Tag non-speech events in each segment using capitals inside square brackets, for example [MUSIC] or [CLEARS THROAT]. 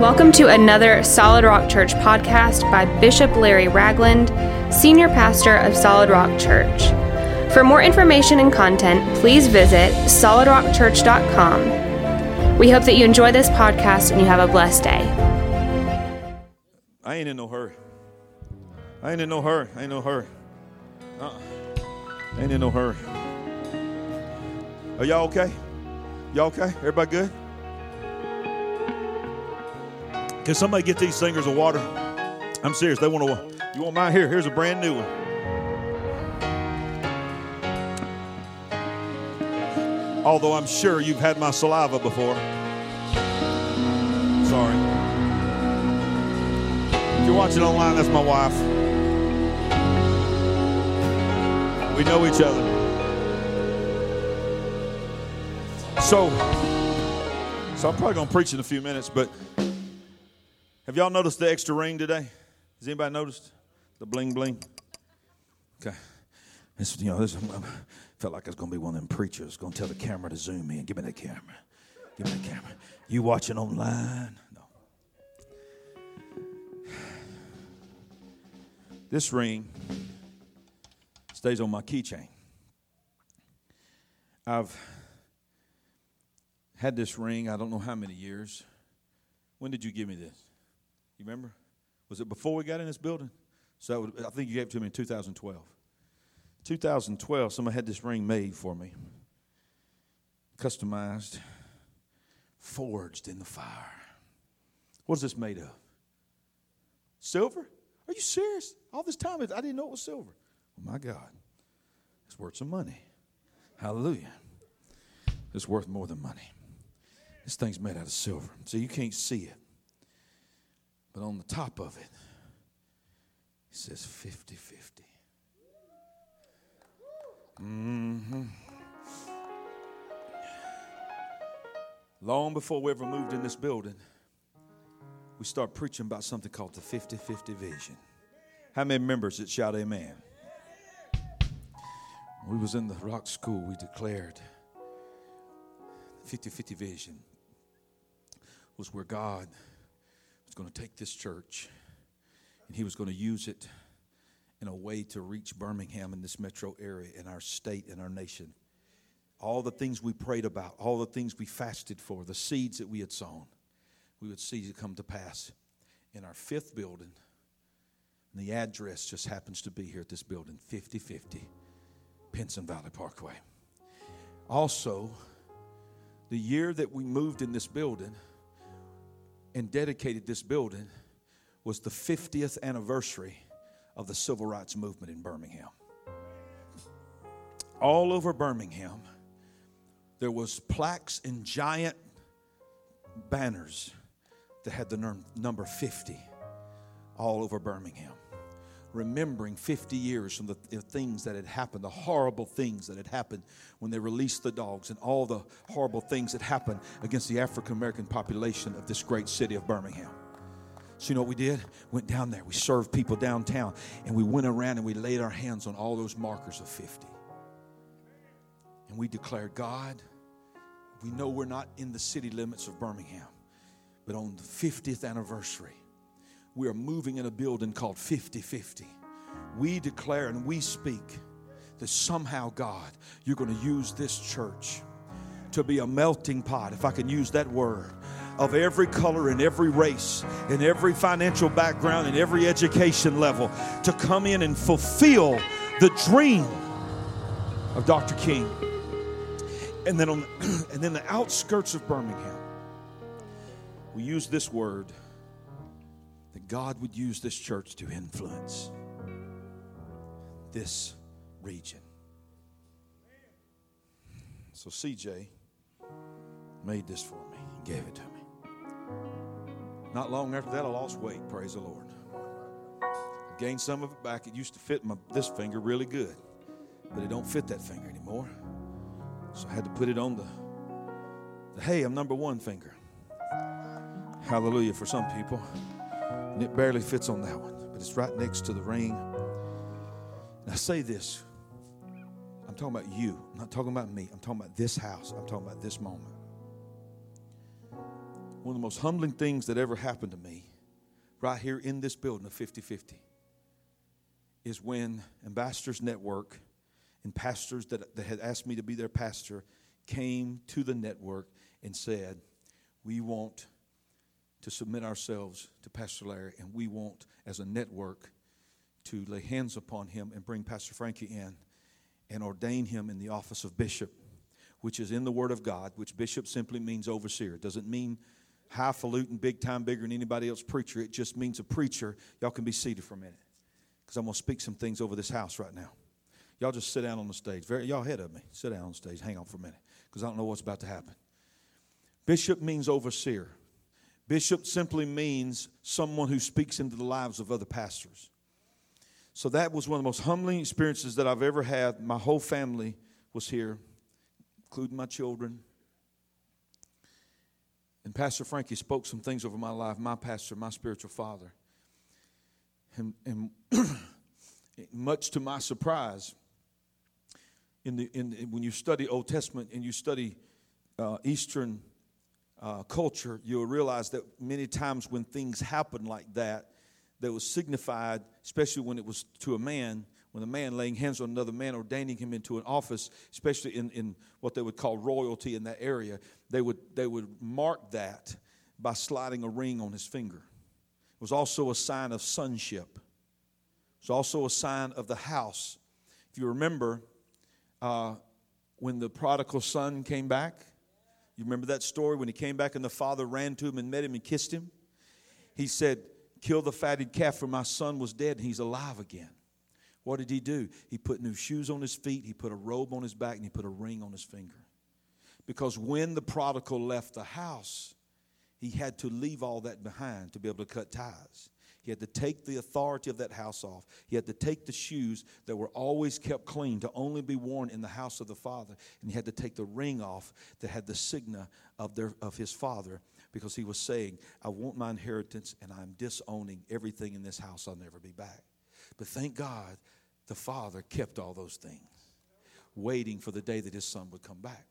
Welcome to another Solid Rock Church podcast by Bishop Larry Ragland, Senior Pastor of Solid Rock Church. For more information and content, please visit solidrockchurch.com. We hope that you enjoy this podcast and you have a blessed day. I ain't in no hurry. I ain't in no hurry. I ain't no hurry. Uh-uh. I ain't in no hurry. Are y'all okay? Y'all okay? Everybody good? Can somebody get these singers of water? I'm serious. They want to. You want mine? Here. Here's a brand new one. Although I'm sure you've had my saliva before. Sorry. If you're watching online, that's my wife. We know each other. So, so I'm probably to preach in a few minutes, but have y'all noticed the extra ring today? Has anybody noticed the bling bling? Okay, this you know this I felt like I was going to be one of them preachers going to tell the camera to zoom in. Give me the camera. Give me the camera. You watching online? No. This ring stays on my keychain. I've had this ring, I don't know how many years. When did you give me this? You remember? Was it before we got in this building? So I think you gave it to me in 2012. 2012, someone had this ring made for me, customized, forged in the fire. What is this made of? Silver? Are you serious? All this time, I didn't know it was silver. Oh my God. It's worth some money. Hallelujah. It's worth more than money. This thing's made out of silver. So you can't see it. But on the top of it, it says 50 50. Mm-hmm. Long before we ever moved in this building, we start preaching about something called the 50 50 vision. How many members that shout amen? we was in the rock school, we declared 50 50 vision was where God was going to take this church and he was going to use it in a way to reach Birmingham in this metro area, in our state, in our nation. All the things we prayed about, all the things we fasted for, the seeds that we had sown, we would see it come to pass in our fifth building. And the address just happens to be here at this building, 5050 Pinson Valley Parkway. Also, the year that we moved in this building, and dedicated this building was the 50th anniversary of the civil rights movement in Birmingham. All over Birmingham, there was plaques and giant banners that had the number 50 all over Birmingham remembering 50 years from the, things that had happened, the horrible things that had happened when they released the dogs, and all the horrible things that happened against the African American population of this great city of Birmingham. So, you know what we did? Went down there, we served people downtown, and we went around and we laid our hands on all those markers of 50. And we declared, God, we know we're not in the city limits of Birmingham, but on the 50th anniversary, we are moving in a building called 50 50. We declare and we speak that somehow, God, you're going to use this church to be a melting pot, if I can use that word, of every color and every race and every financial background and every education level to come in and fulfill the dream of Dr. King. And then on [CLEARS THROAT] and then the outskirts of Birmingham, we use this word that God would use this church to influence this region. So CJ made this for me and gave it to me. Not long after that, I lost weight, praise the Lord. I gained some of it back. It used to fit my this finger really good, but it don't fit that finger anymore. So I had to put it on the, the hey, I'm number one finger. Hallelujah for some people. And it barely fits on that one, but it's right next to the ring. Now, say this I'm talking about you. I'm not talking about me. I'm talking about this house. I'm talking about this moment. One of the most humbling things that ever happened to me, right here in this building of 50 50, is when Ambassadors Network and pastors that, that had asked me to be their pastor came to the network and said, We want to submit ourselves to Pastor Larry, and we want, as a network, to lay hands upon him and bring Pastor Frankie in and ordain him in the office of bishop, which is in the Word of God, which bishop simply means overseer. It doesn't mean highfalutin, big time, bigger than anybody else preacher. It just means a preacher. Y'all can be seated for a minute because I'm going to speak some things over this house right now. Y'all just sit down on the stage. Very, y'all ahead of me. Sit down on the stage. Hang on for a minute because I don't know what's about to happen. Bishop means overseer. Bishop simply means someone who speaks into the lives of other pastors. So that was one of the most humbling experiences that I've ever had. My whole family was here, including my children. And Pastor Frankie spoke some things over my life, my pastor, my spiritual father. And, and [CLEARS THROAT] much to my surprise, in the, in, when you study Old Testament and you study uh, Eastern uh, culture, you'll realize that many times when things happen like that, that was signified, especially when it was to a man, when a man laying hands on another man, ordaining him into an office, especially in, in what they would call royalty in that area, they would, they would mark that by sliding a ring on his finger. It was also a sign of sonship. It was also a sign of the house. If you remember, uh, when the prodigal son came back, you remember that story when he came back and the father ran to him and met him and kissed him? He said, Kill the fatted calf, for my son was dead and he's alive again. What did he do? He put new shoes on his feet, he put a robe on his back, and he put a ring on his finger. Because when the prodigal left the house, he had to leave all that behind to be able to cut ties. He had to take the authority of that house off. He had to take the shoes that were always kept clean to only be worn in the house of the Father. And he had to take the ring off that had the signa of, their, of his father because he was saying, I want my inheritance and I'm disowning everything in this house. I'll never be back. But thank God the father kept all those things, waiting for the day that his son would come back.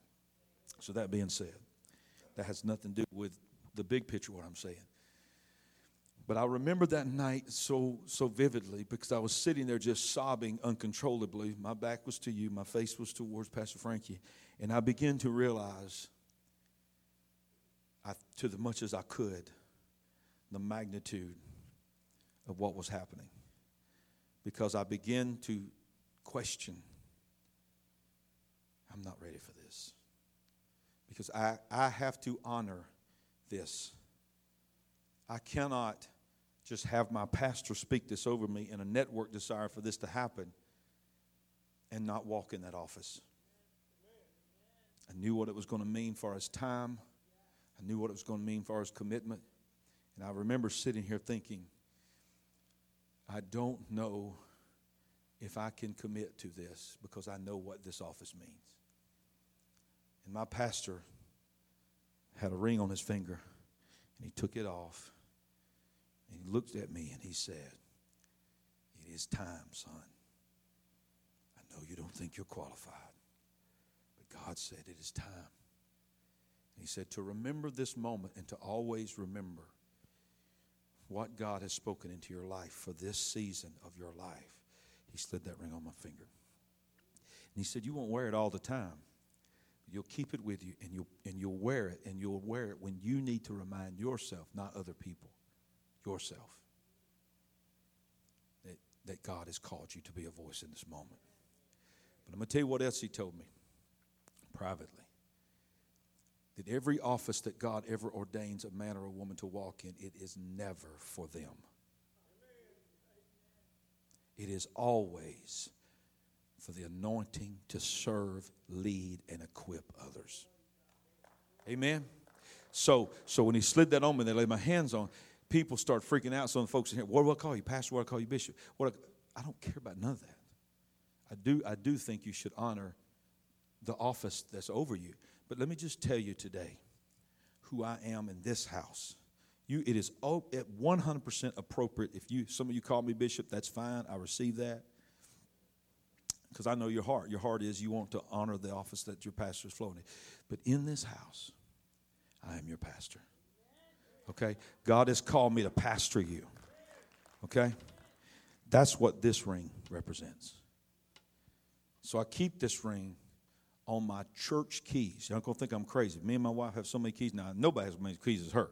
So, that being said, that has nothing to do with the big picture, what I'm saying. But I remember that night so so vividly because I was sitting there just sobbing uncontrollably. My back was to you, my face was towards Pastor Frankie, and I began to realize, I, to the much as I could, the magnitude of what was happening. Because I began to question, I'm not ready for this. Because I, I have to honor this. I cannot just have my pastor speak this over me and a network desire for this to happen and not walk in that office. I knew what it was going to mean for his time. I knew what it was going to mean for his commitment. And I remember sitting here thinking, I don't know if I can commit to this because I know what this office means. And my pastor had a ring on his finger and he took it off and he looked at me and he said, It is time, son. I know you don't think you're qualified, but God said it is time. And he said, To remember this moment and to always remember what God has spoken into your life for this season of your life. He slid that ring on my finger. And he said, You won't wear it all the time. You'll keep it with you and you'll, and you'll wear it, and you'll wear it when you need to remind yourself, not other people yourself that, that God has called you to be a voice in this moment. But I'm going to tell you what else He told me privately that every office that God ever ordains a man or a woman to walk in, it is never for them. It is always for the anointing to serve, lead, and equip others. Amen. So, so when he slid that on me, they laid my hands on people start freaking out. Some folks in here, what do I call you, Pastor? What do I call you, Bishop? What I, I don't care about none of that. I do, I do think you should honor the office that's over you. But let me just tell you today who I am in this house. You, it is at 100% appropriate. If you, some of you call me bishop, that's fine. I receive that because I know your heart. Your heart is you want to honor the office that your pastor is floating. But in this house, I am your pastor. Okay? God has called me to pastor you. Okay? That's what this ring represents. So I keep this ring on my church keys. Y'all gonna think I'm crazy. Me and my wife have so many keys now. Nobody has as many keys as her.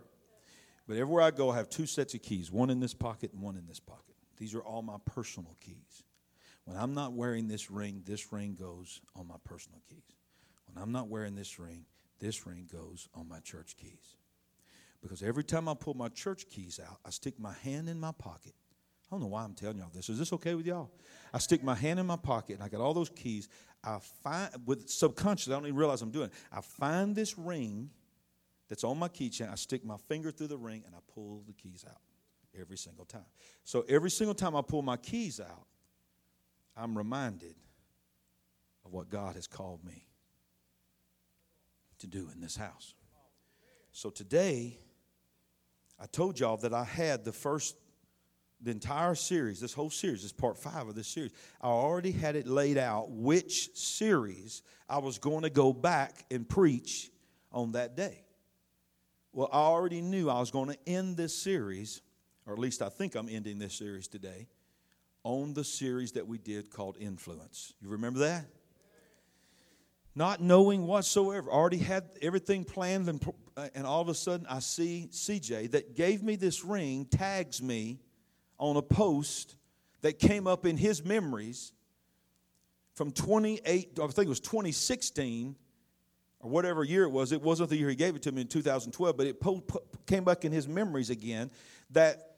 But everywhere I go, I have two sets of keys, one in this pocket and one in this pocket. These are all my personal keys. When I'm not wearing this ring, this ring goes on my personal keys. When I'm not wearing this ring, this ring goes on my church keys. Because every time I pull my church keys out, I stick my hand in my pocket. I don't know why I'm telling y'all this. Is this okay with y'all? I stick my hand in my pocket and I got all those keys. I find, with subconscious, I don't even realize I'm doing it. I find this ring that's on my keychain. I stick my finger through the ring and I pull the keys out every single time. So every single time I pull my keys out, I'm reminded of what God has called me to do in this house. So today, I told y'all that I had the first, the entire series, this whole series, this part five of this series. I already had it laid out which series I was going to go back and preach on that day. Well, I already knew I was going to end this series, or at least I think I'm ending this series today, on the series that we did called Influence. You remember that? Not knowing whatsoever, already had everything planned, and, Uh, and all of a sudden I see CJ that gave me this ring, tags me on a post that came up in his memories from 28, I think it was 2016 or whatever year it was. It wasn't the year he gave it to me in 2012, but it po- po- came back in his memories again that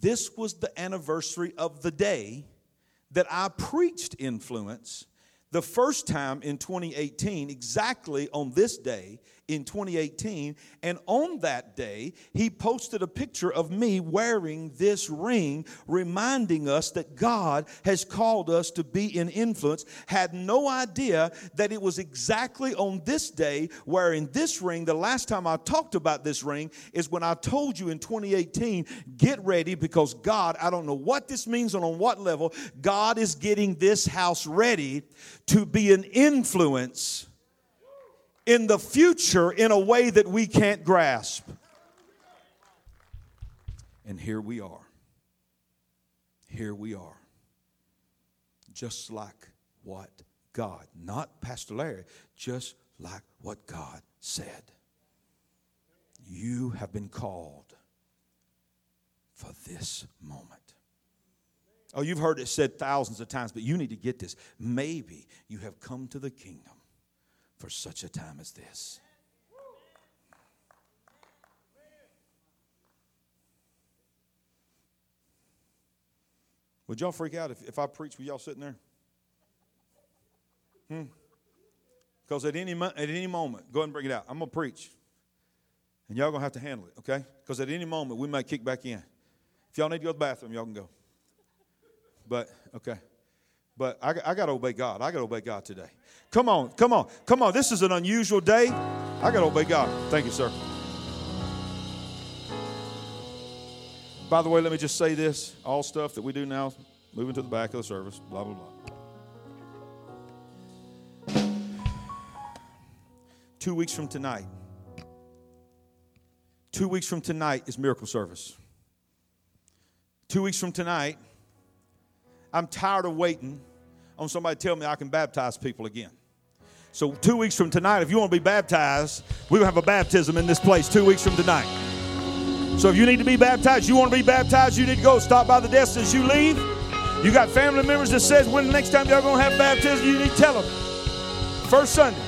this was the anniversary of the day that I preached influence the first time in 2018, exactly on this day in 2018. And on that day, he posted a picture of me wearing this ring, reminding us that God has called us to be in influence. Had no idea that it was exactly on this day wearing this ring. The last time I talked about this ring is when I told you in 2018, get ready because God, I don't know what this means and on what level, God is getting this house ready to be an influence in the future in a way that we can't grasp. And here we are. Here we are. Just like what God, not Pastor Larry, just like what God said. You have been called for this moment. Oh, you've heard it said thousands of times, but you need to get this. Maybe you have come to the kingdom for such a time as this. Would y'all freak out if, if I preach with y'all sitting there? Hmm? Because at any, at any moment, go ahead and bring it out. I'm going to preach. And y'all going to have to handle it, okay? Because at any moment, we might kick back in. If y'all need to go to the bathroom, y'all can go. But, okay. But I, I got to obey God. I got to obey God today. Come on, come on, come on. This is an unusual day. I got to obey God. Thank you, sir. By the way, let me just say this all stuff that we do now, moving to the back of the service, blah, blah, blah. Two weeks from tonight, two weeks from tonight is miracle service. Two weeks from tonight, I'm tired of waiting on somebody to tell me I can baptize people again. So, two weeks from tonight, if you want to be baptized, going to have a baptism in this place two weeks from tonight. So, if you need to be baptized, you want to be baptized, you need to go stop by the desk as you leave. You got family members that says when the next time y'all going to have baptism, you need to tell them. First Sunday,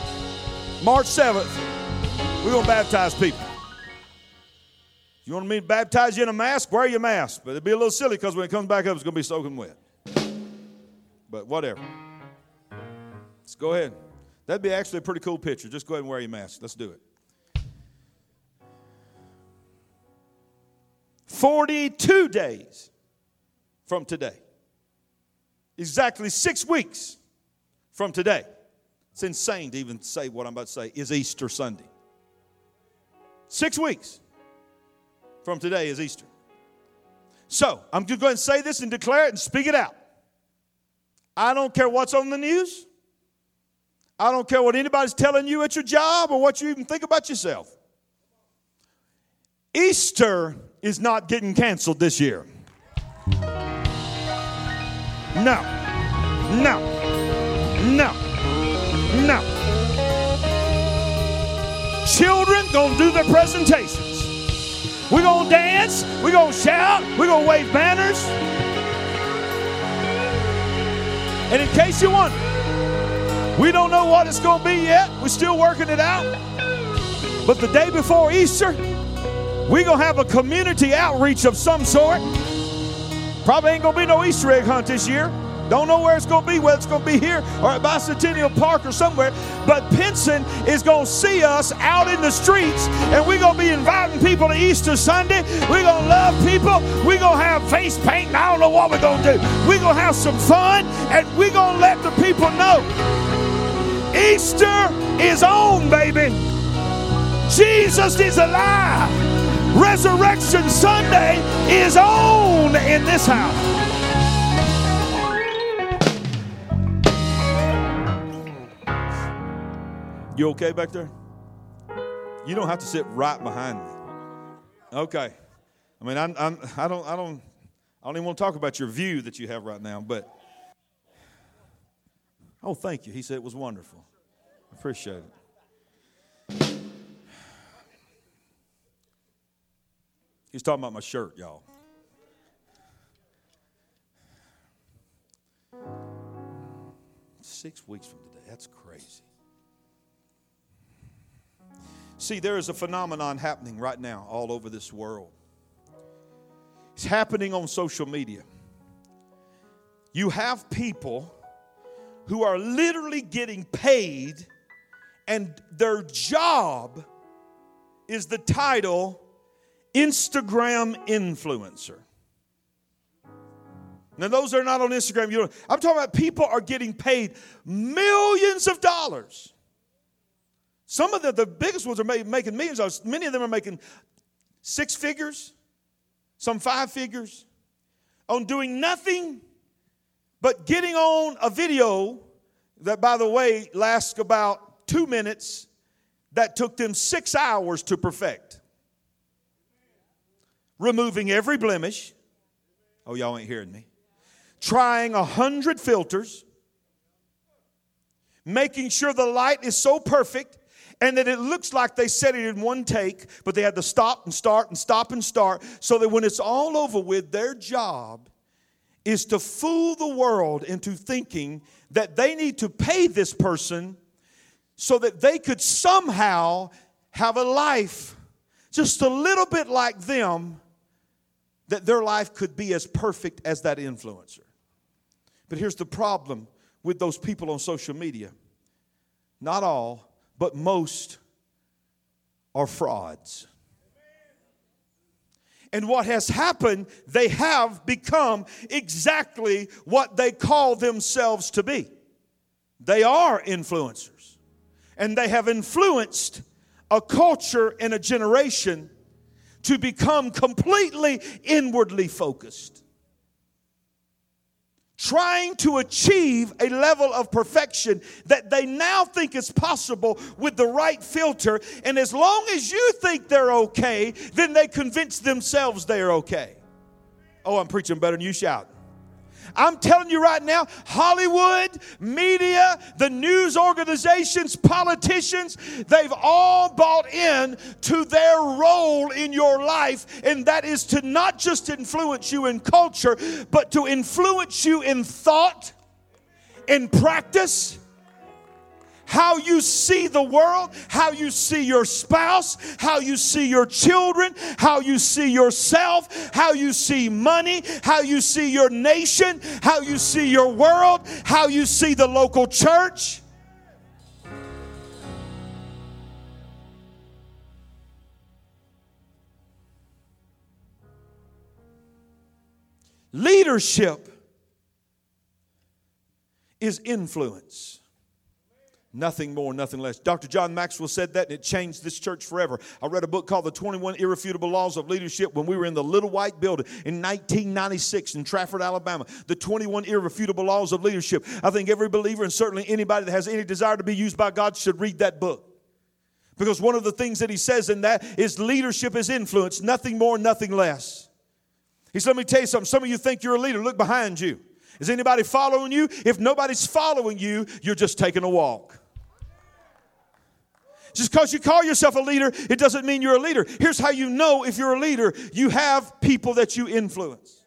March 7th, we're going to baptize people. You want me to baptize you in a mask? Wear your mask. But it'll be a little silly because when it comes back up, it's going to be soaking wet. But whatever. Let's go ahead. That'd be actually a pretty cool picture. Just go ahead and wear your mask. Let's do it. 42 days from today. Exactly six weeks from today. It's insane to even say what I'm about to say is Easter Sunday. Six weeks from today is Easter. So I'm just going to say this and declare it and speak it out. I don't care what's on the news. I don't care what anybody's telling you at your job or what you even think about yourself. Easter is not getting canceled this year. No, no, no, no. Children gonna do their presentations. We're gonna dance, we're gonna shout, we're gonna wave banners. And in case you wonder, we don't know what it's gonna be yet. We're still working it out. But the day before Easter, we're going to have a community outreach of some sort. Probably ain't going to be no Easter egg hunt this year. Don't know where it's going to be, whether it's going to be here or at Bicentennial Park or somewhere. But Pinson is going to see us out in the streets, and we're going to be inviting people to Easter Sunday. We're going to love people. We're going to have face paint, and I don't know what we're going to do. We're going to have some fun, and we're going to let the people know Easter is on, baby. Jesus is alive. Resurrection Sunday is on in this house. You okay back there? You don't have to sit right behind me. Okay. I mean, I'm, I'm, I don't, I don't, I don't even want to talk about your view that you have right now, but oh, thank you. He said it was wonderful. Appreciate it. He's talking about my shirt, y'all. Six weeks from today. That's crazy. See, there is a phenomenon happening right now all over this world. It's happening on social media. You have people who are literally getting paid, and their job is the title Instagram influencer. Now, those are not on Instagram. You know, I'm talking about people are getting paid millions of dollars. Some of the, the biggest ones are making millions. Dollars. Many of them are making six figures, some five figures, on doing nothing but getting on a video that, by the way, lasts about two minutes that took them six hours to perfect removing every blemish. Oh, y'all ain't hearing me. Trying a hundred filters, making sure the light is so perfect and that it looks like they said it in one take, but they had to stop and start and stop and start so that when it's all over with, their job is to fool the world into thinking that they need to pay this person so that they could somehow have a life just a little bit like them that their life could be as perfect as that influencer. But here's the problem with those people on social media not all, but most are frauds. And what has happened, they have become exactly what they call themselves to be. They are influencers. And they have influenced a culture and a generation to become completely inwardly focused. Trying to achieve a level of perfection that they now think is possible with the right filter. And as long as you think they're okay, then they convince themselves they're okay. Oh, I'm preaching better than you shout. I'm telling you right now, Hollywood, media, the news organizations, politicians, they've all bought in to their role in your life, and that is to not just influence you in culture, but to influence you in thought, in practice how you see the world, how you see your spouse, how you see your children, how you see yourself, how you see money, how you see your nation, how you see your world, how you see the local church. Leadership is influence. Nothing more, nothing less. Dr. John Maxwell said that, and it changed this church forever. I read a book called The 21 Irrefutable Laws of Leadership when we were in the Little White Building in 1996 in Trafford, Alabama. The 21 Irrefutable Laws of Leadership. I think every believer, and certainly anybody that has any desire to be used by God, should read that book Because one of the things that he says in that is leadership is influence, nothing more, nothing less. He said, Let me tell you something. Some of you think you're a leader. Look behind you. Is anybody following you? If nobody's following you, you're just taking a walk. Just because you call yourself a leader, it doesn't mean you're a leader. Here's how you know if you're a leader you have people that you influence.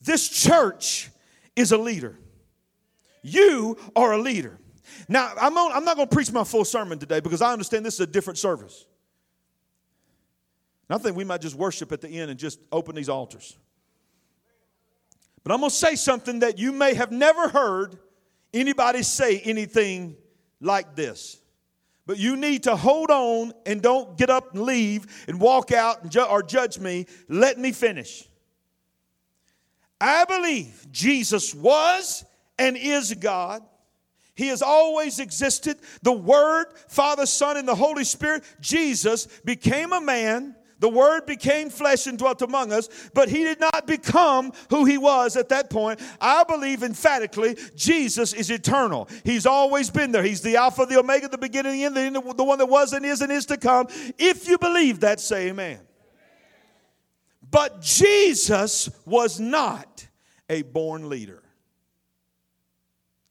This church is a leader. You are a leader. Now, I'm, on, I'm not going to preach my full sermon today because I understand this is a different service. And I think we might just worship at the end and just open these altars. But I'm going to say something that you may have never heard anybody say anything like this. But you need to hold on and don't get up and leave and walk out and ju- or judge me. Let me finish. I believe Jesus was and is God. He has always existed. The Word, Father, Son, and the Holy Spirit, Jesus became a man. The Word became flesh and dwelt among us, but He did not become who He was at that point. I believe emphatically Jesus is eternal. He's always been there. He's the Alpha, the Omega, the beginning, the end, the one that was and is and is to come. If you believe that, say amen. But Jesus was not a born leader.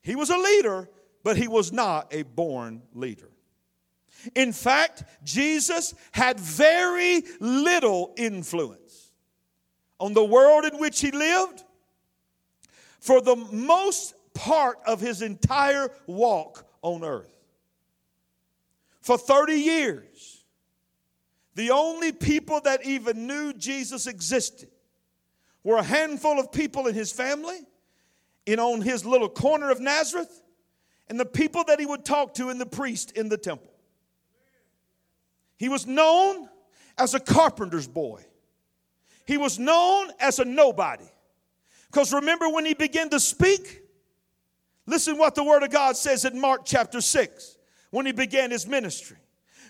He was a leader, but he was not a born leader. In fact, Jesus had very little influence on the world in which he lived for the most part of his entire walk on earth. For 30 years, the only people that even knew Jesus existed were a handful of people in his family and on his little corner of Nazareth and the people that he would talk to and the priest in the temple. He was known as a carpenter's boy. He was known as a nobody. Because remember when he began to speak? Listen what the word of God says in Mark chapter 6 when he began his ministry.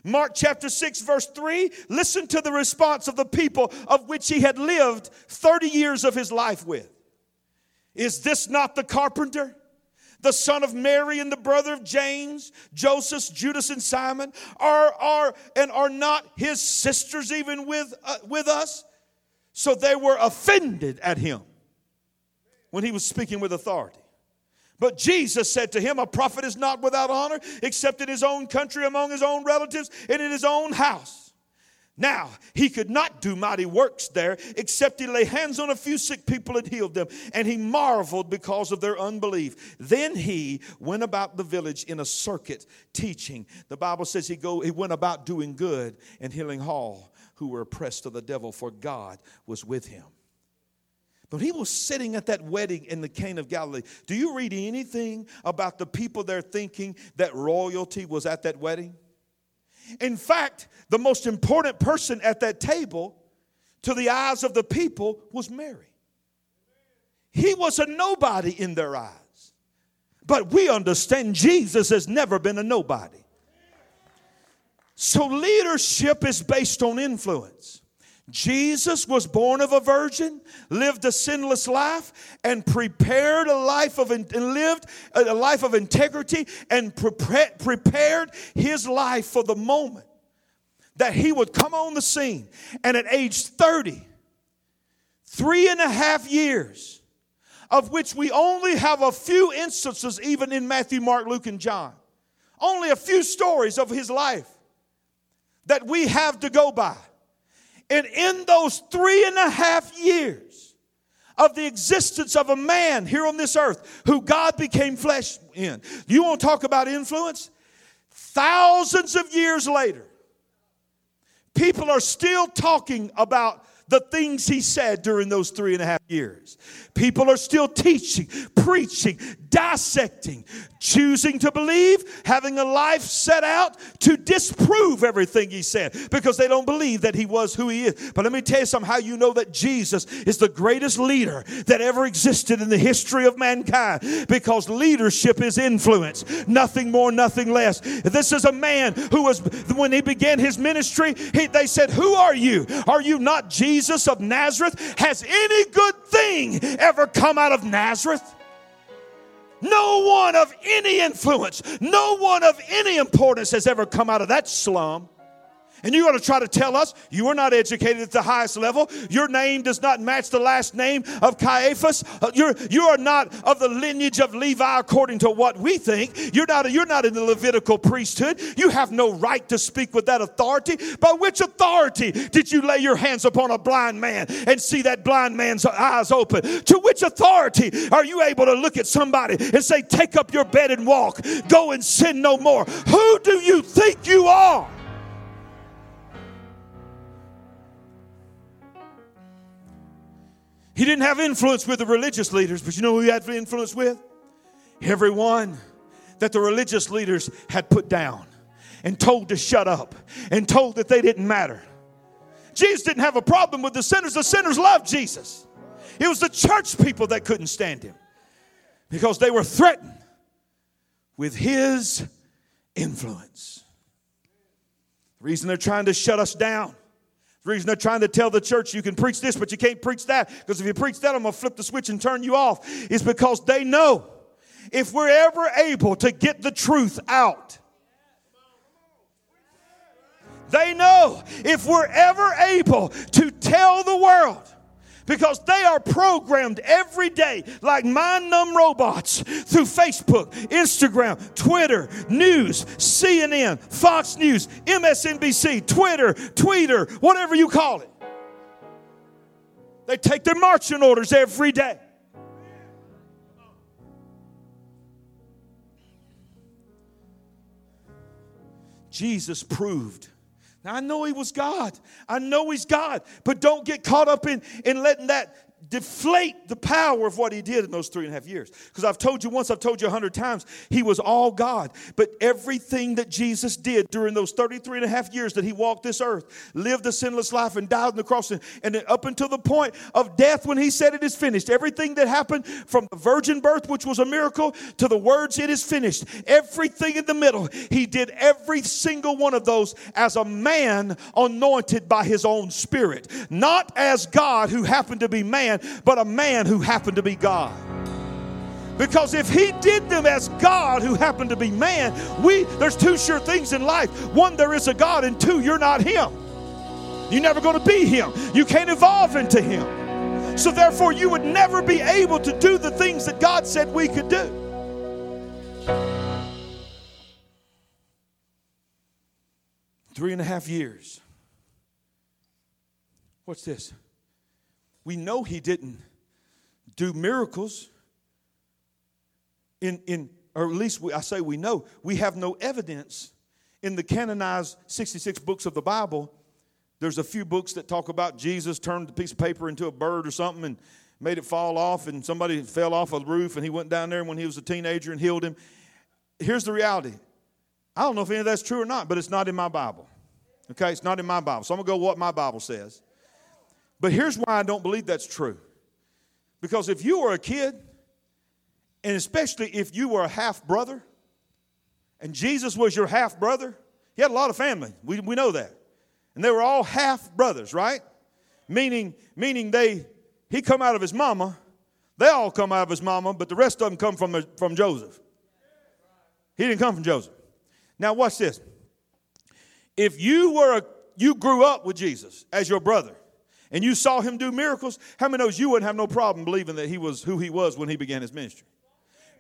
Mark chapter 6, verse 3, listen to the response of the people of which he had lived 30 years of his life with. Is this not the carpenter? The son of Mary and the brother of James, Joseph, Judas, and Simon? Are, are, and are not his sisters even with, uh, with us? So they were offended at him when he was speaking with authority. But Jesus said to him, A prophet is not without honor except in his own country, among his own relatives, and in his own house. Now, he could not do mighty works there except he lay hands on a few sick people and healed them. And he marveled because of their unbelief. Then he went about the village in a circuit teaching. The Bible says he, go, he went about doing good and healing all who were oppressed of the devil, for God was with him. But he was sitting at that wedding in the Cana of Galilee. Do you read anything about the people there thinking that royalty was at that wedding? In fact, the most important person at that table to the eyes of the people was Mary. He was a nobody in their eyes. But we understand Jesus has never been a nobody. So leadership is based on influence. Jesus was born of a virgin, lived a sinless life, and prepared a life of and lived a life of integrity and prepared his life for the moment that he would come on the scene. And at age 30, three and a half years, of which we only have a few instances, even in Matthew, Mark, Luke, and John, only a few stories of his life that we have to go by. And in those three and a half years of the existence of a man here on this earth who God became flesh in, you want to talk about influence? Thousands of years later, people are still talking about the things he said during those three and a half years. People are still teaching, preaching, dissecting, choosing to believe, having a life set out to disprove everything he said because they don't believe that he was who he is. But let me tell you something how you know that Jesus is the greatest leader that ever existed in the history of mankind because leadership is influence, nothing more, nothing less. This is a man who was, when he began his ministry, he, they said, Who are you? Are you not Jesus of Nazareth? Has any good thing ever come out of Nazareth? No one of any influence, no one of any importance has ever come out of that slum. And you're going to try to tell us you are not educated at the highest level. Your name does not match the last name of Caiaphas. Uh, you're, you are not of the lineage of Levi according to what we think. You're not, you're not in the Levitical priesthood. You have no right to speak with that authority. By which authority did you lay your hands upon a blind man and see that blind man's eyes open? To which authority are you able to look at somebody and say, Take up your bed and walk, go and sin no more? Who do you think you are? He didn't have influence with the religious leaders, but you know who he had influence with? Everyone that the religious leaders had put down and told to shut up and told that they didn't matter. Jesus didn't have a problem with the sinners. The sinners loved Jesus. It was the church people that couldn't stand him because they were threatened with his influence. The reason they're trying to shut us down the reason they're trying to tell the church you can preach this, but you can't preach that, because if you preach that, I'm going to flip the switch and turn you off, is because they know if we're ever able to get the truth out, they know if we're ever able to tell the world because they are programmed every day like mind numb robots through Facebook, Instagram, Twitter, news, CNN, Fox News, MSNBC, Twitter, Tweeter, whatever you call it. They take their marching orders every day. Jesus proved I know he was God. I know he's God. But don't get caught up in, in letting that deflate the power of what he did in those three and a half years. Because I've told you once, I've told you a hundred times, he was all God. But everything that Jesus did during those 33 and a half years that he walked this earth, lived a sinless life and died on the cross, and, and up until the point of death when he said it is finished, everything that happened from the virgin birth, which was a miracle, to the words it is finished, everything in the middle, he did every single one of those as a man anointed by his own spirit, not as God who happened to be man man, but a man who happened to be God. Because if he did them as God who happened to be man, we there's two sure things in life. One, there is a God, and two, you're not him. You're never going to be him. You can't evolve into him. So therefore, you would never be able to do the things that God said we could do. Three and a half years. What's this? We know he didn't do miracles in, in or at least we, I say we know, we have no evidence in the canonized 66 books of the Bible. There's a few books that talk about Jesus turned a piece of paper into a bird or something and made it fall off, and somebody fell off a roof and he went down there when he was a teenager and healed him. Here's the reality I don't know if any of that's true or not, but it's not in my Bible. Okay, it's not in my Bible. So I'm going to go what my Bible says. But here's why I don't believe that's true. Because if you were a kid, and especially if you were a half brother, and Jesus was your half brother, he had a lot of family. We, we know that. And they were all half brothers, right? Meaning, meaning they he come out of his mama, they all come out of his mama, but the rest of them come from, from Joseph. He didn't come from Joseph. Now watch this. If you were a, you grew up with Jesus as your brother, and you saw him do miracles, how many knows you wouldn't have no problem believing that he was who he was when he began his ministry?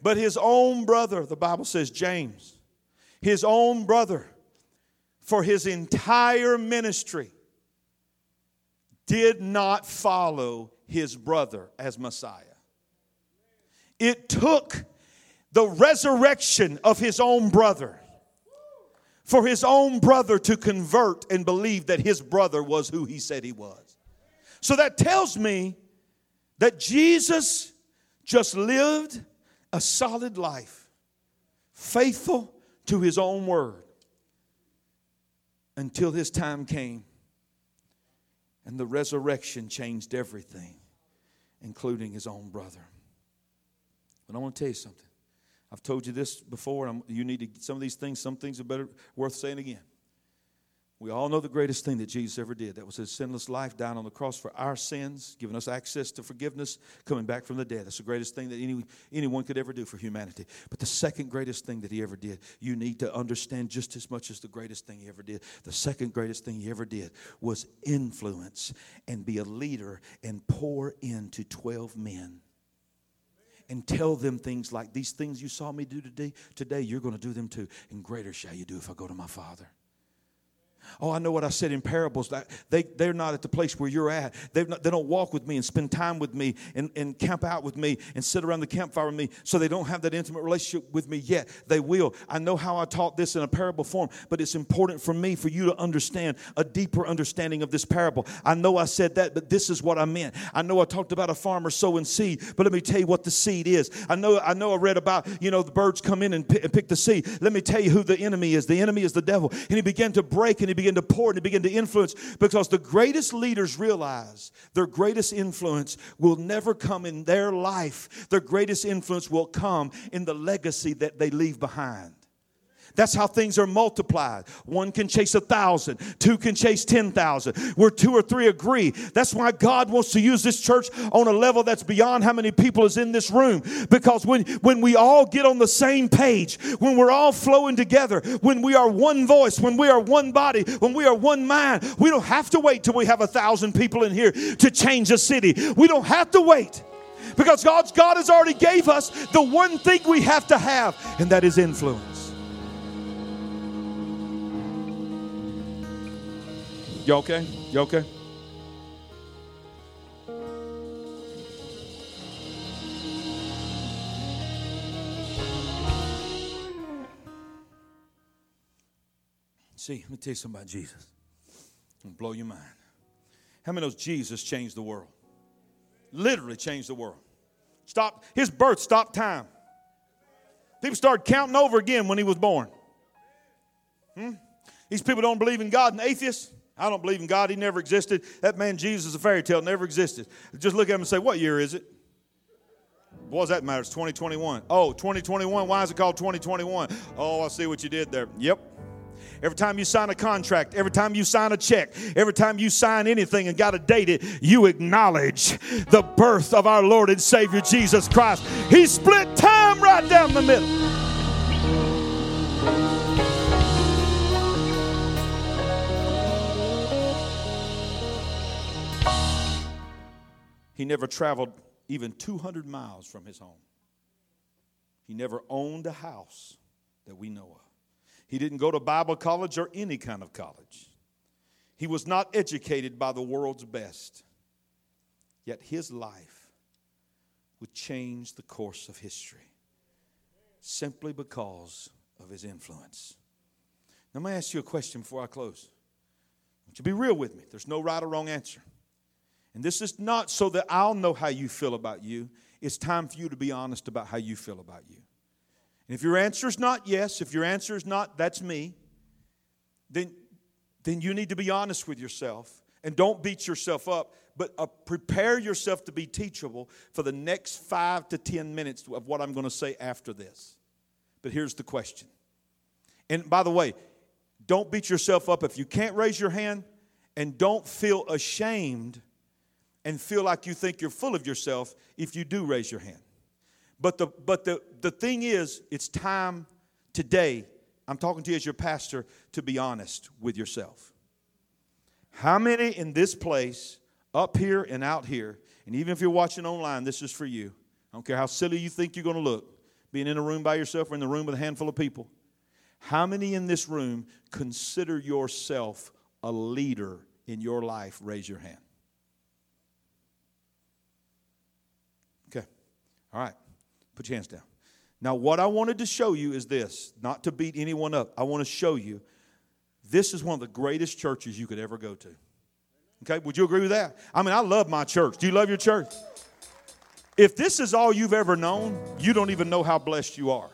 But his own brother, the Bible says James, his own brother, for his entire ministry, did not follow his brother as Messiah. It took the resurrection of his own brother for his own brother to convert and believe that his brother was who he said he was. So that tells me that Jesus just lived a solid life, faithful to his own word until his time came. And the resurrection changed everything, including his own brother. But I want to tell you something. I've told you this before. you need to some of these things. Some things are better worth saying again. We all know the greatest thing that Jesus ever did. That was his sinless life dying on the cross for our sins, giving us access to forgiveness, coming back from the dead. That's the greatest thing that any, anyone could ever do for humanity. But the second greatest thing that he ever did, you need to understand just as much as the greatest thing he ever did. The second greatest thing he ever did was influence and be a leader and pour into 12 men and tell them things like these things you saw me do today today you're going to do them too and greater shall you do if i go to my father Oh, I know what I said in parables. They, they're not at the place where you're at. Not, they don't walk with me and spend time with me and, and camp out with me and sit around the campfire with me. So they don't have that intimate relationship with me yet. They will. I know how I taught this in a parable form, but it's important for me for you to understand a deeper understanding of this parable. I know I said that, but this is what I meant. I know I talked about a farmer sowing seed, but let me tell you what the seed is. I know I know I read about, you know, the birds come in and pick, and pick the seed. Let me tell you who the enemy is. The enemy is the devil. And he began to break and he began to pour and he began to influence because the greatest leaders realize their greatest influence will never come in their life. Their greatest influence will come in the legacy that they leave behind. That's how things are multiplied. One can chase a thousand, two can chase 10,000. Where two or three agree. That's why God wants to use this church on a level that's beyond how many people is in this room. Because when, when we all get on the same page, when we're all flowing together, when we are one voice, when we are one body, when we are one mind, we don't have to wait till we have a thousand people in here to change a city. We don't have to wait because God's God has already gave us the one thing we have to have, and that is influence. You okay? You okay? See, let me tell you something about Jesus. It'll blow your mind. How many knows Jesus changed the world? Literally changed the world. Stop his birth stopped time. People started counting over again when he was born. Hmm? These people don't believe in God and atheists. I don't believe in God. He never existed. That man Jesus is a fairy tale, never existed. Just look at him and say, What year is it? What does that matter? It's 2021. Oh, 2021. Why is it called 2021? Oh, I see what you did there. Yep. Every time you sign a contract, every time you sign a check, every time you sign anything and got to date it, you acknowledge the birth of our Lord and Savior Jesus Christ. He split time right down the middle. He never traveled even 200 miles from his home. He never owned a house that we know of. He didn't go to Bible college or any kind of college. He was not educated by the world's best. Yet his life would change the course of history simply because of his influence. Now, let me ask you a question before I close. I want you be real with me. There's no right or wrong answer. And this is not so that I'll know how you feel about you. It's time for you to be honest about how you feel about you. And if your answer is not yes, if your answer is not that's me, then, then you need to be honest with yourself and don't beat yourself up, but uh, prepare yourself to be teachable for the next five to ten minutes of what I'm going to say after this. But here's the question. And by the way, don't beat yourself up if you can't raise your hand, and don't feel ashamed and feel like you think you're full of yourself if you do raise your hand. But the but the the thing is, it's time today. I'm talking to you as your pastor to be honest with yourself. How many in this place, up here and out here, and even if you're watching online, this is for you. I don't care how silly you think you're going to look, being in a room by yourself or in the room with a handful of people. How many in this room consider yourself a leader in your life? Raise your hand. All right, put your hands down. Now, what I wanted to show you is this not to beat anyone up. I want to show you this is one of the greatest churches you could ever go to. Okay, would you agree with that? I mean, I love my church. Do you love your church? If this is all you've ever known, you don't even know how blessed you are.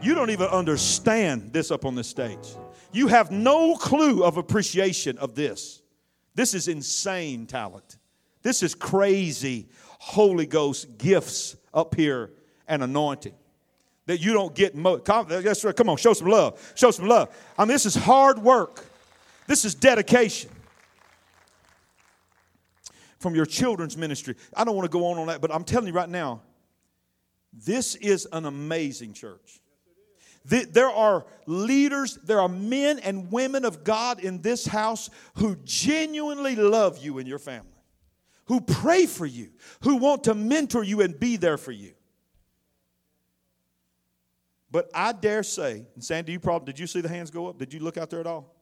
You don't even understand this up on this stage. You have no clue of appreciation of this. This is insane talent. This is crazy Holy Ghost gifts up here and anointing that you don't get. Mo- come, come on, show some love. Show some love. I mean, this is hard work. This is dedication. From your children's ministry. I don't want to go on on that, but I'm telling you right now, this is an amazing church. There are leaders, there are men and women of God in this house who genuinely love you and your family, who pray for you, who want to mentor you and be there for you. But I dare say, and Sandy, you probably did you see the hands go up? Did you look out there at all?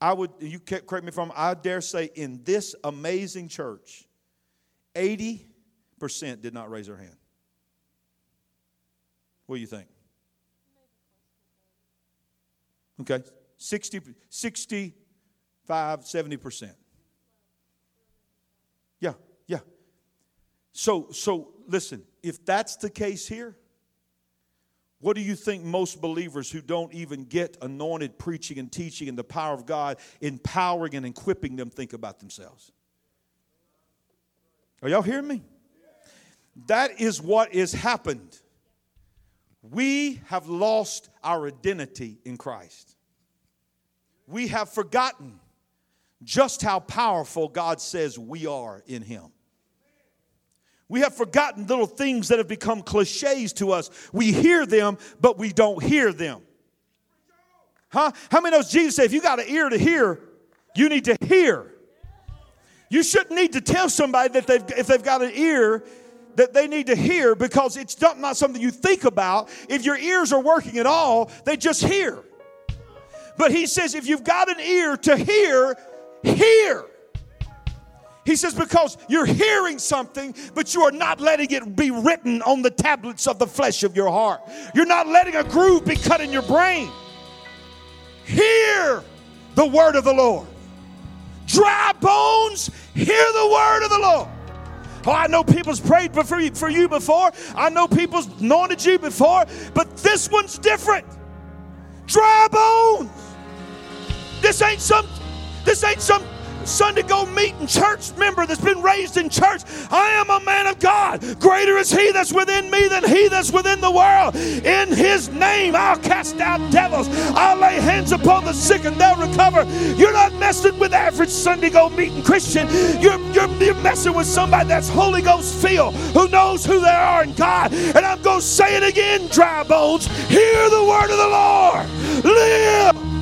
I would you correct me from I'm, I dare say in this amazing church, 80% did not raise their hand. What do you think? Okay, 60, 65, 70%. Yeah, yeah. So, so listen, if that's the case here, what do you think most believers who don't even get anointed preaching and teaching and the power of God empowering and equipping them think about themselves? Are y'all hearing me? That is what has happened. We have lost our identity in Christ. We have forgotten just how powerful God says we are in Him. We have forgotten little things that have become cliches to us. We hear them, but we don't hear them. Huh? How many knows Jesus said, if you got an ear to hear, you need to hear. You shouldn't need to tell somebody that they've, if they've got an ear that they need to hear because it's not, not something you think about. If your ears are working at all, they just hear. But he says, if you've got an ear to hear, hear. He says, because you're hearing something, but you are not letting it be written on the tablets of the flesh of your heart. You're not letting a groove be cut in your brain. Hear the word of the Lord. Dry bones, hear the word of the Lord. Oh, I know people's prayed for you, for you before. I know people's anointed you before, but this one's different. Dry bones. This ain't some. This ain't some Sunday go meeting church member that's been raised in church. I am a man of God. Greater is he that's within me than he that's within the world. In his name, I'll cast out devils. I'll lay hands upon the sick and they'll recover. You're not messing with average Sunday go meeting Christian. You're, you're, you're messing with somebody that's Holy Ghost filled, who knows who they are in God. And I'm going to say it again, dry bones. Hear the word of the Lord. Live.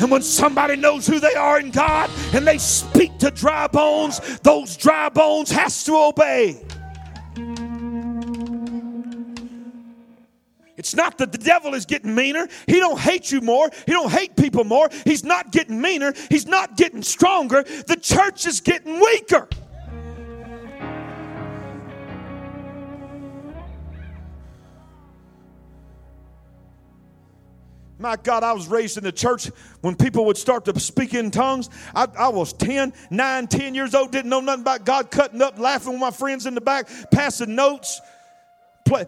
And when somebody knows who they are in God and they speak to dry bones, those dry bones has to obey. It's not that the devil is getting meaner. He don't hate you more. He don't hate people more. He's not getting meaner. He's not getting stronger. The church is getting weaker. My God, I was raised in the church when people would start to speak in tongues. I, I, was 10, 9, 10 years old, didn't know nothing about God, cutting up, laughing with my friends in the back, passing notes.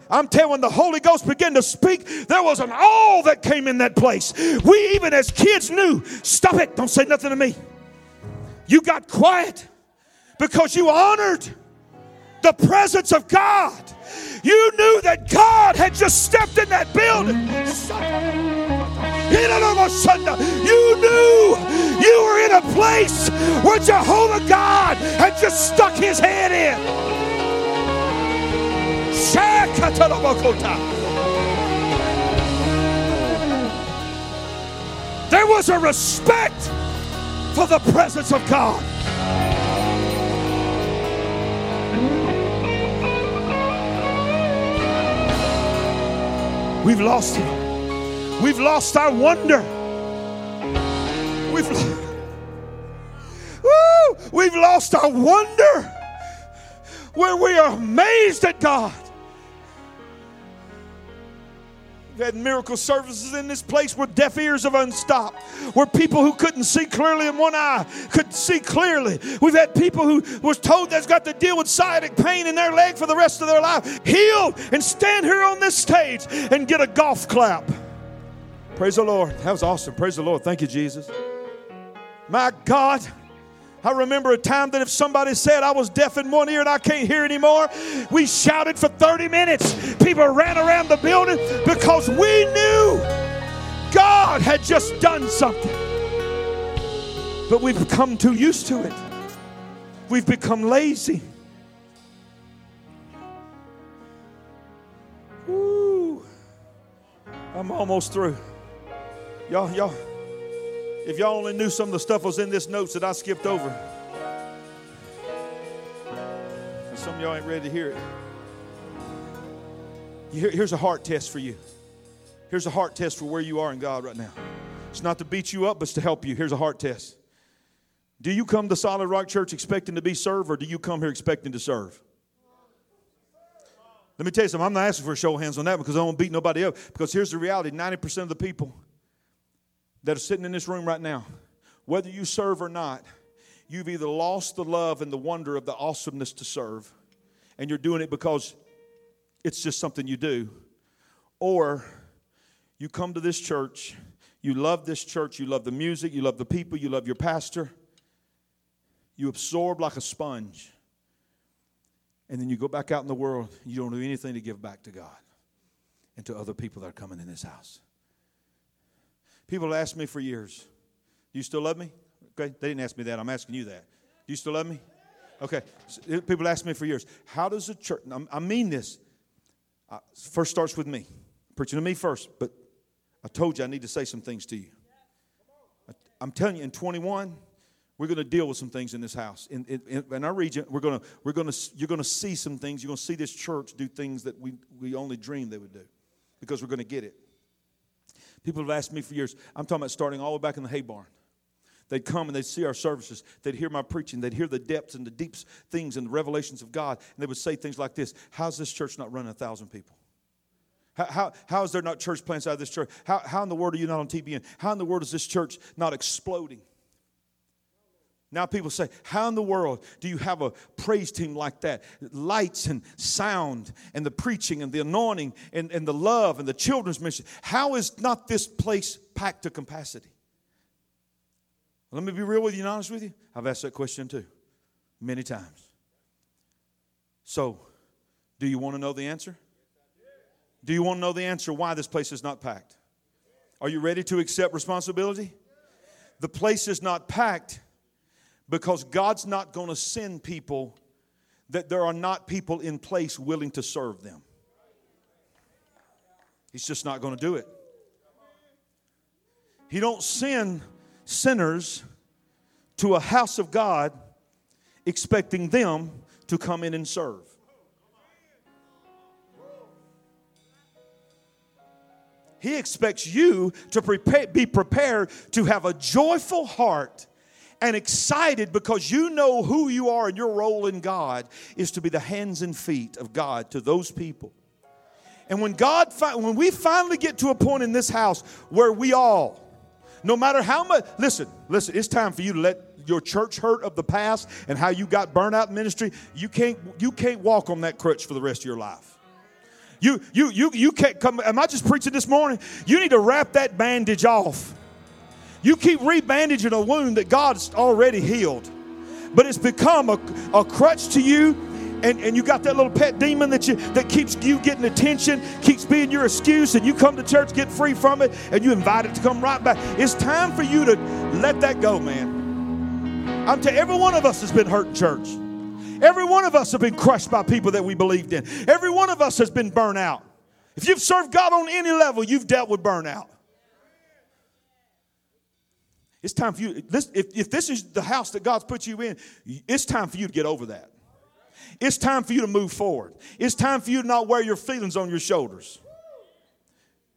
I'm telling the Holy Ghost began to speak, there was an awe that came in that place. We, even as kids, knew stop it, don't say nothing to me. You got quiet because you honored the presence of God. You knew that God had just stepped in that building. You knew you were in a place where Jehovah God had just stuck his head in. There was a respect for the presence of God. We've lost it. We've lost our wonder. We've, woo, we've lost our wonder where we are amazed at God. We've had miracle services in this place where deaf ears have unstopped, where people who couldn't see clearly in one eye could see clearly. We've had people who was told that's got to deal with sciatic pain in their leg for the rest of their life, healed and stand here on this stage and get a golf clap. Praise the Lord. That was awesome. Praise the Lord. Thank you, Jesus. My God. I remember a time that if somebody said I was deaf in one ear and I can't hear anymore, we shouted for 30 minutes. People ran around the building because we knew God had just done something. But we've become too used to it. We've become lazy. Woo. I'm almost through. Y'all, y'all, if y'all only knew some of the stuff was in this notes that I skipped over. And some of y'all ain't ready to hear it. Here's a heart test for you. Here's a heart test for where you are in God right now. It's not to beat you up, but it's to help you. Here's a heart test. Do you come to Solid Rock Church expecting to be served, or do you come here expecting to serve? Let me tell you something. I'm not asking for a show of hands on that because I don't beat nobody up. Because here's the reality 90% of the people that are sitting in this room right now, whether you serve or not, you've either lost the love and the wonder of the awesomeness to serve, and you're doing it because it's just something you do, or you come to this church, you love this church, you love the music, you love the people, you love your pastor, you absorb like a sponge, and then you go back out in the world, you don't do anything to give back to God and to other people that are coming in this house. People have asked me for years, Do you still love me? Okay, they didn't ask me that. I'm asking you that. Do you still love me? Okay, people ask me for years, How does a church, I mean this, uh, first starts with me, preaching to me first, but I told you I need to say some things to you. I'm telling you, in 21, we're going to deal with some things in this house. In, in, in our region, we're going to, we're going to, you're going to see some things. You're going to see this church do things that we, we only dreamed they would do because we're going to get it. People have asked me for years. I'm talking about starting all the way back in the hay barn. They'd come and they'd see our services. They'd hear my preaching. They'd hear the depths and the deep things and the revelations of God. And they would say things like this How's this church not running a thousand people? How, how, how is there not church plants out of this church? How, how in the world are you not on TBN? How in the world is this church not exploding? Now people say, How in the world do you have a praise team like that? Lights and sound and the preaching and the anointing and, and the love and the children's mission. How is not this place packed to capacity? Let me be real with you and honest with you. I've asked that question too, many times. So, do you want to know the answer? Do you want to know the answer why this place is not packed? Are you ready to accept responsibility? The place is not packed because God's not going to send people that there are not people in place willing to serve them. He's just not going to do it. He don't send sinners to a house of God expecting them to come in and serve. He expects you to prepare, be prepared to have a joyful heart and excited because you know who you are and your role in God is to be the hands and feet of God to those people. And when God, when we finally get to a point in this house where we all, no matter how much, listen, listen, it's time for you to let your church hurt of the past and how you got burnt out ministry. You can't, you can't walk on that crutch for the rest of your life. You, you, you, you can't come. Am I just preaching this morning? You need to wrap that bandage off you keep rebandaging a wound that God's already healed, but it's become a, a crutch to you. And, and you got that little pet demon that you that keeps you getting attention, keeps being your excuse, and you come to church, get free from it, and you invite it to come right back. It's time for you to let that go, man. I'm telling every one of us has been hurt in church. Every one of us have been crushed by people that we believed in. Every one of us has been burnt out. If you've served God on any level, you've dealt with burnout. It's time for you. This, if, if this is the house that God's put you in, it's time for you to get over that. It's time for you to move forward. It's time for you to not wear your feelings on your shoulders.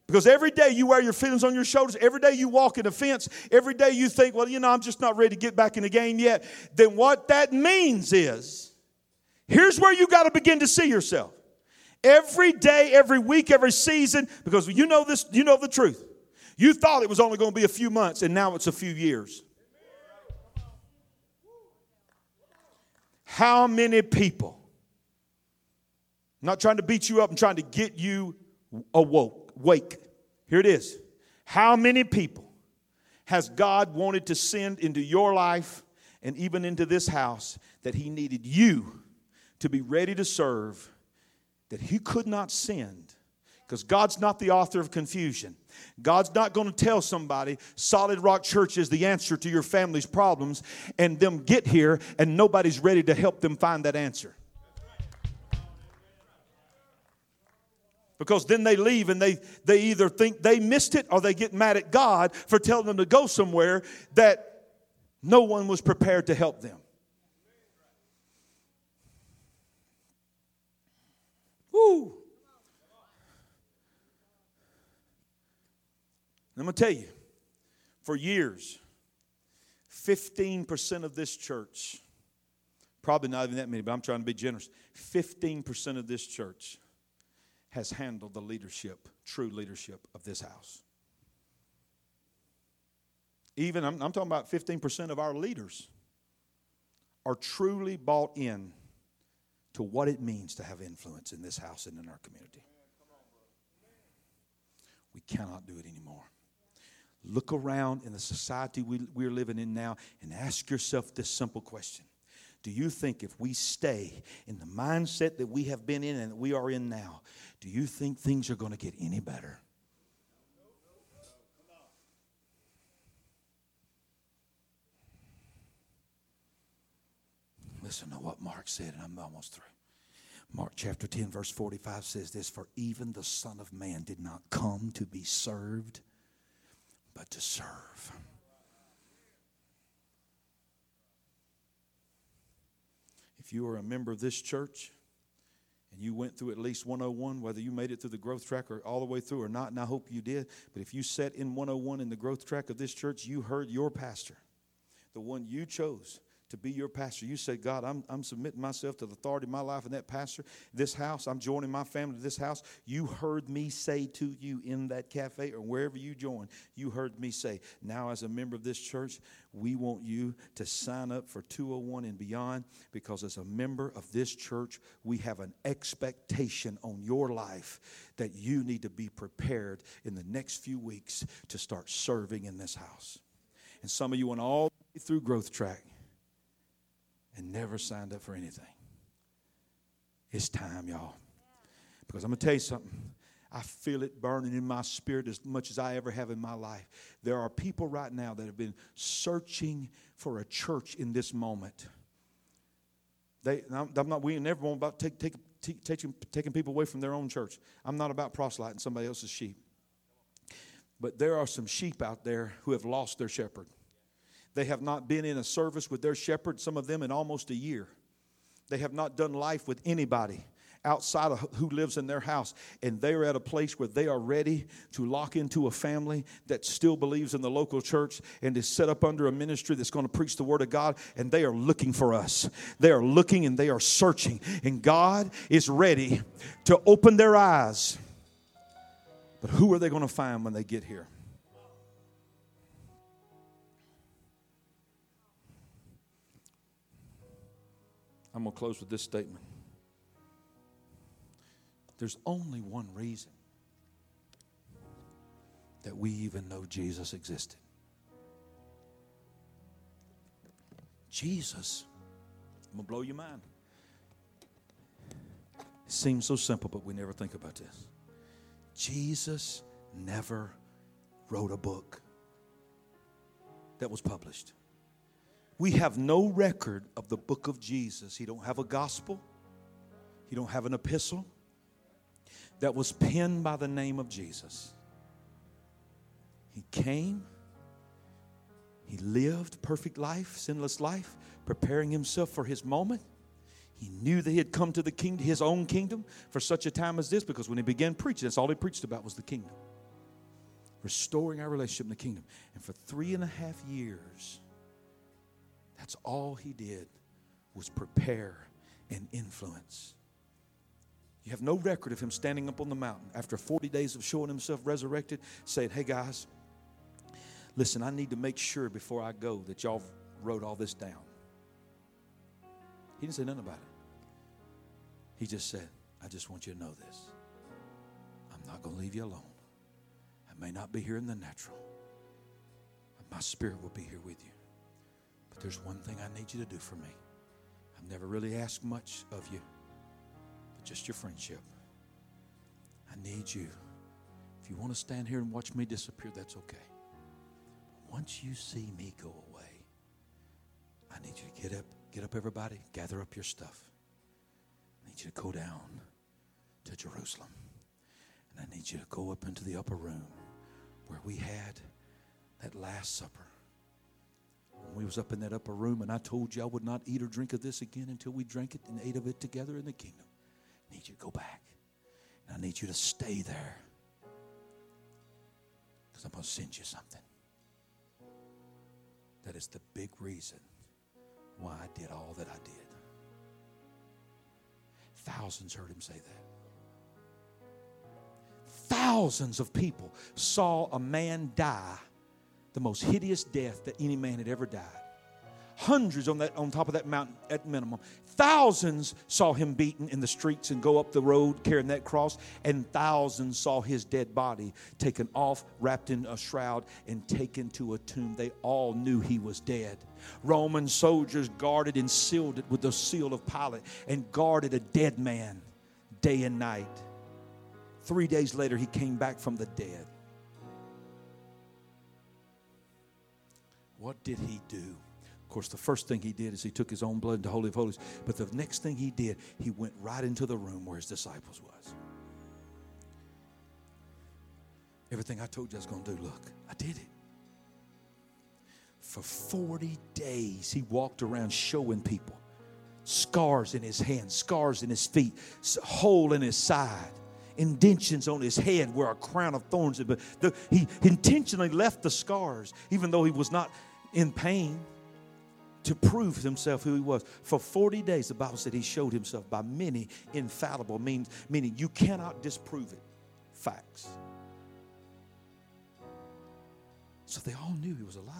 Because every day you wear your feelings on your shoulders, every day you walk in a fence, every day you think, well, you know, I'm just not ready to get back in the game yet, then what that means is here's where you got to begin to see yourself. Every day, every week, every season, because you know this, you know the truth. You thought it was only going to be a few months, and now it's a few years. How many people? I'm not trying to beat you up, I'm trying to get you awoke. Wake. Here it is. How many people has God wanted to send into your life and even into this house that He needed you to be ready to serve that He could not send? Because God's not the author of confusion. God's not going to tell somebody Solid Rock Church is the answer to your family's problems and them get here and nobody's ready to help them find that answer. Because then they leave and they, they either think they missed it or they get mad at God for telling them to go somewhere that no one was prepared to help them. Woo! I'm going to tell you, for years, 15% of this church, probably not even that many, but I'm trying to be generous, 15% of this church has handled the leadership, true leadership of this house. Even, I'm, I'm talking about 15% of our leaders are truly bought in to what it means to have influence in this house and in our community. We cannot do it anymore. Look around in the society we, we're living in now and ask yourself this simple question Do you think if we stay in the mindset that we have been in and that we are in now, do you think things are going to get any better? Listen to what Mark said, and I'm almost through. Mark chapter 10, verse 45 says this For even the Son of Man did not come to be served, but to serve. If you are a member of this church, and you went through at least 101, whether you made it through the growth track or all the way through or not, and I hope you did, but if you sat in 101 in the growth track of this church, you heard your pastor, the one you chose to be your pastor. You said, God, I'm, I'm submitting myself to the authority of my life and that pastor, this house, I'm joining my family to this house. You heard me say to you in that cafe or wherever you join, you heard me say, now as a member of this church, we want you to sign up for 201 and beyond because as a member of this church, we have an expectation on your life that you need to be prepared in the next few weeks to start serving in this house. And some of you went all through growth track and never signed up for anything. It's time, y'all. Because I'm going to tell you something. I feel it burning in my spirit as much as I ever have in my life. There are people right now that have been searching for a church in this moment. They, I'm not, we never want about take, take, take, taking, taking people away from their own church. I'm not about proselyting somebody else's sheep. But there are some sheep out there who have lost their shepherd. They have not been in a service with their shepherd, some of them in almost a year. They have not done life with anybody outside of who lives in their house. And they are at a place where they are ready to lock into a family that still believes in the local church and is set up under a ministry that's going to preach the word of God. And they are looking for us. They are looking and they are searching. And God is ready to open their eyes. But who are they going to find when they get here? I'm going to close with this statement. There's only one reason that we even know Jesus existed. Jesus, I'm going to blow your mind. It seems so simple, but we never think about this. Jesus never wrote a book that was published we have no record of the book of Jesus. He don't have a gospel. He don't have an epistle that was penned by the name of Jesus. He came. He lived perfect life, sinless life, preparing himself for his moment. He knew that he had come to the kingdom, his own kingdom, for such a time as this, because when he began preaching, that's all he preached about was the kingdom. Restoring our relationship in the kingdom. And for three and a half years, that's all he did was prepare and influence. You have no record of him standing up on the mountain after 40 days of showing himself resurrected, saying, Hey guys, listen, I need to make sure before I go that y'all wrote all this down. He didn't say nothing about it. He just said, I just want you to know this. I'm not going to leave you alone. I may not be here in the natural, but my spirit will be here with you. But there's one thing I need you to do for me. I've never really asked much of you, but just your friendship. I need you If you want to stand here and watch me disappear, that's okay. Once you see me go away, I need you to get up, get up, everybody, gather up your stuff. I need you to go down to Jerusalem. And I need you to go up into the upper room where we had that last supper. We was up in that upper room and I told you I would not eat or drink of this again until we drank it and ate of it together in the kingdom. I need you to go back. And I need you to stay there. Because I'm going to send you something. That is the big reason why I did all that I did. Thousands heard him say that. Thousands of people saw a man die the most hideous death that any man had ever died. Hundreds on that on top of that mountain at minimum. Thousands saw him beaten in the streets and go up the road carrying that cross, and thousands saw his dead body taken off, wrapped in a shroud, and taken to a tomb. They all knew he was dead. Roman soldiers guarded and sealed it with the seal of Pilate and guarded a dead man day and night. Three days later, he came back from the dead. What did he do? Of course, the first thing he did is he took his own blood into Holy of Holies. But the next thing he did, he went right into the room where his disciples was. Everything I told you I was going to do, look, I did it. For 40 days, he walked around showing people scars in his hands, scars in his feet, hole in his side indentions on his head where a crown of thorns had been. He intentionally left the scars, even though he was not in pain, to prove himself who he was. For 40 days, the Bible said he showed himself by many infallible means, meaning you cannot disprove it. Facts. So they all knew he was alive.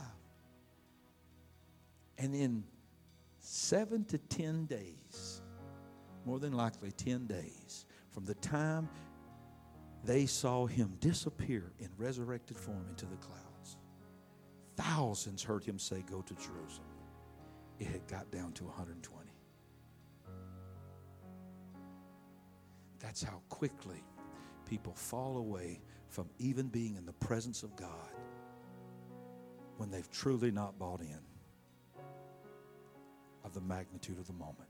And in seven to 10 days, more than likely 10 days, from the time they saw him disappear in resurrected form into the clouds. Thousands heard him say, Go to Jerusalem. It had got down to 120. That's how quickly people fall away from even being in the presence of God when they've truly not bought in of the magnitude of the moment.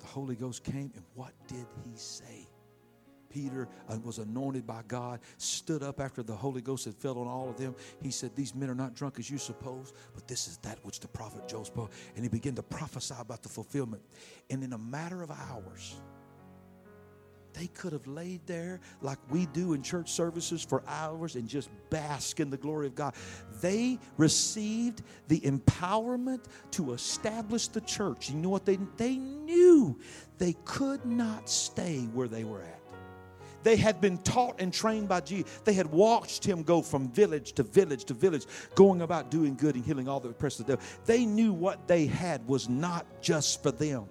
The Holy Ghost came, and what did he say? Peter uh, was anointed by God, stood up after the Holy Ghost had fell on all of them. He said, These men are not drunk as you suppose, but this is that which the prophet Joel spoke. And he began to prophesy about the fulfillment. And in a matter of hours, they could have laid there like we do in church services for hours and just bask in the glory of God. They received the empowerment to establish the church. You know what they they knew they could not stay where they were at. They had been taught and trained by Jesus. They had watched him go from village to village to village, going about doing good and healing all the oppressed of the devil. They knew what they had was not just for them.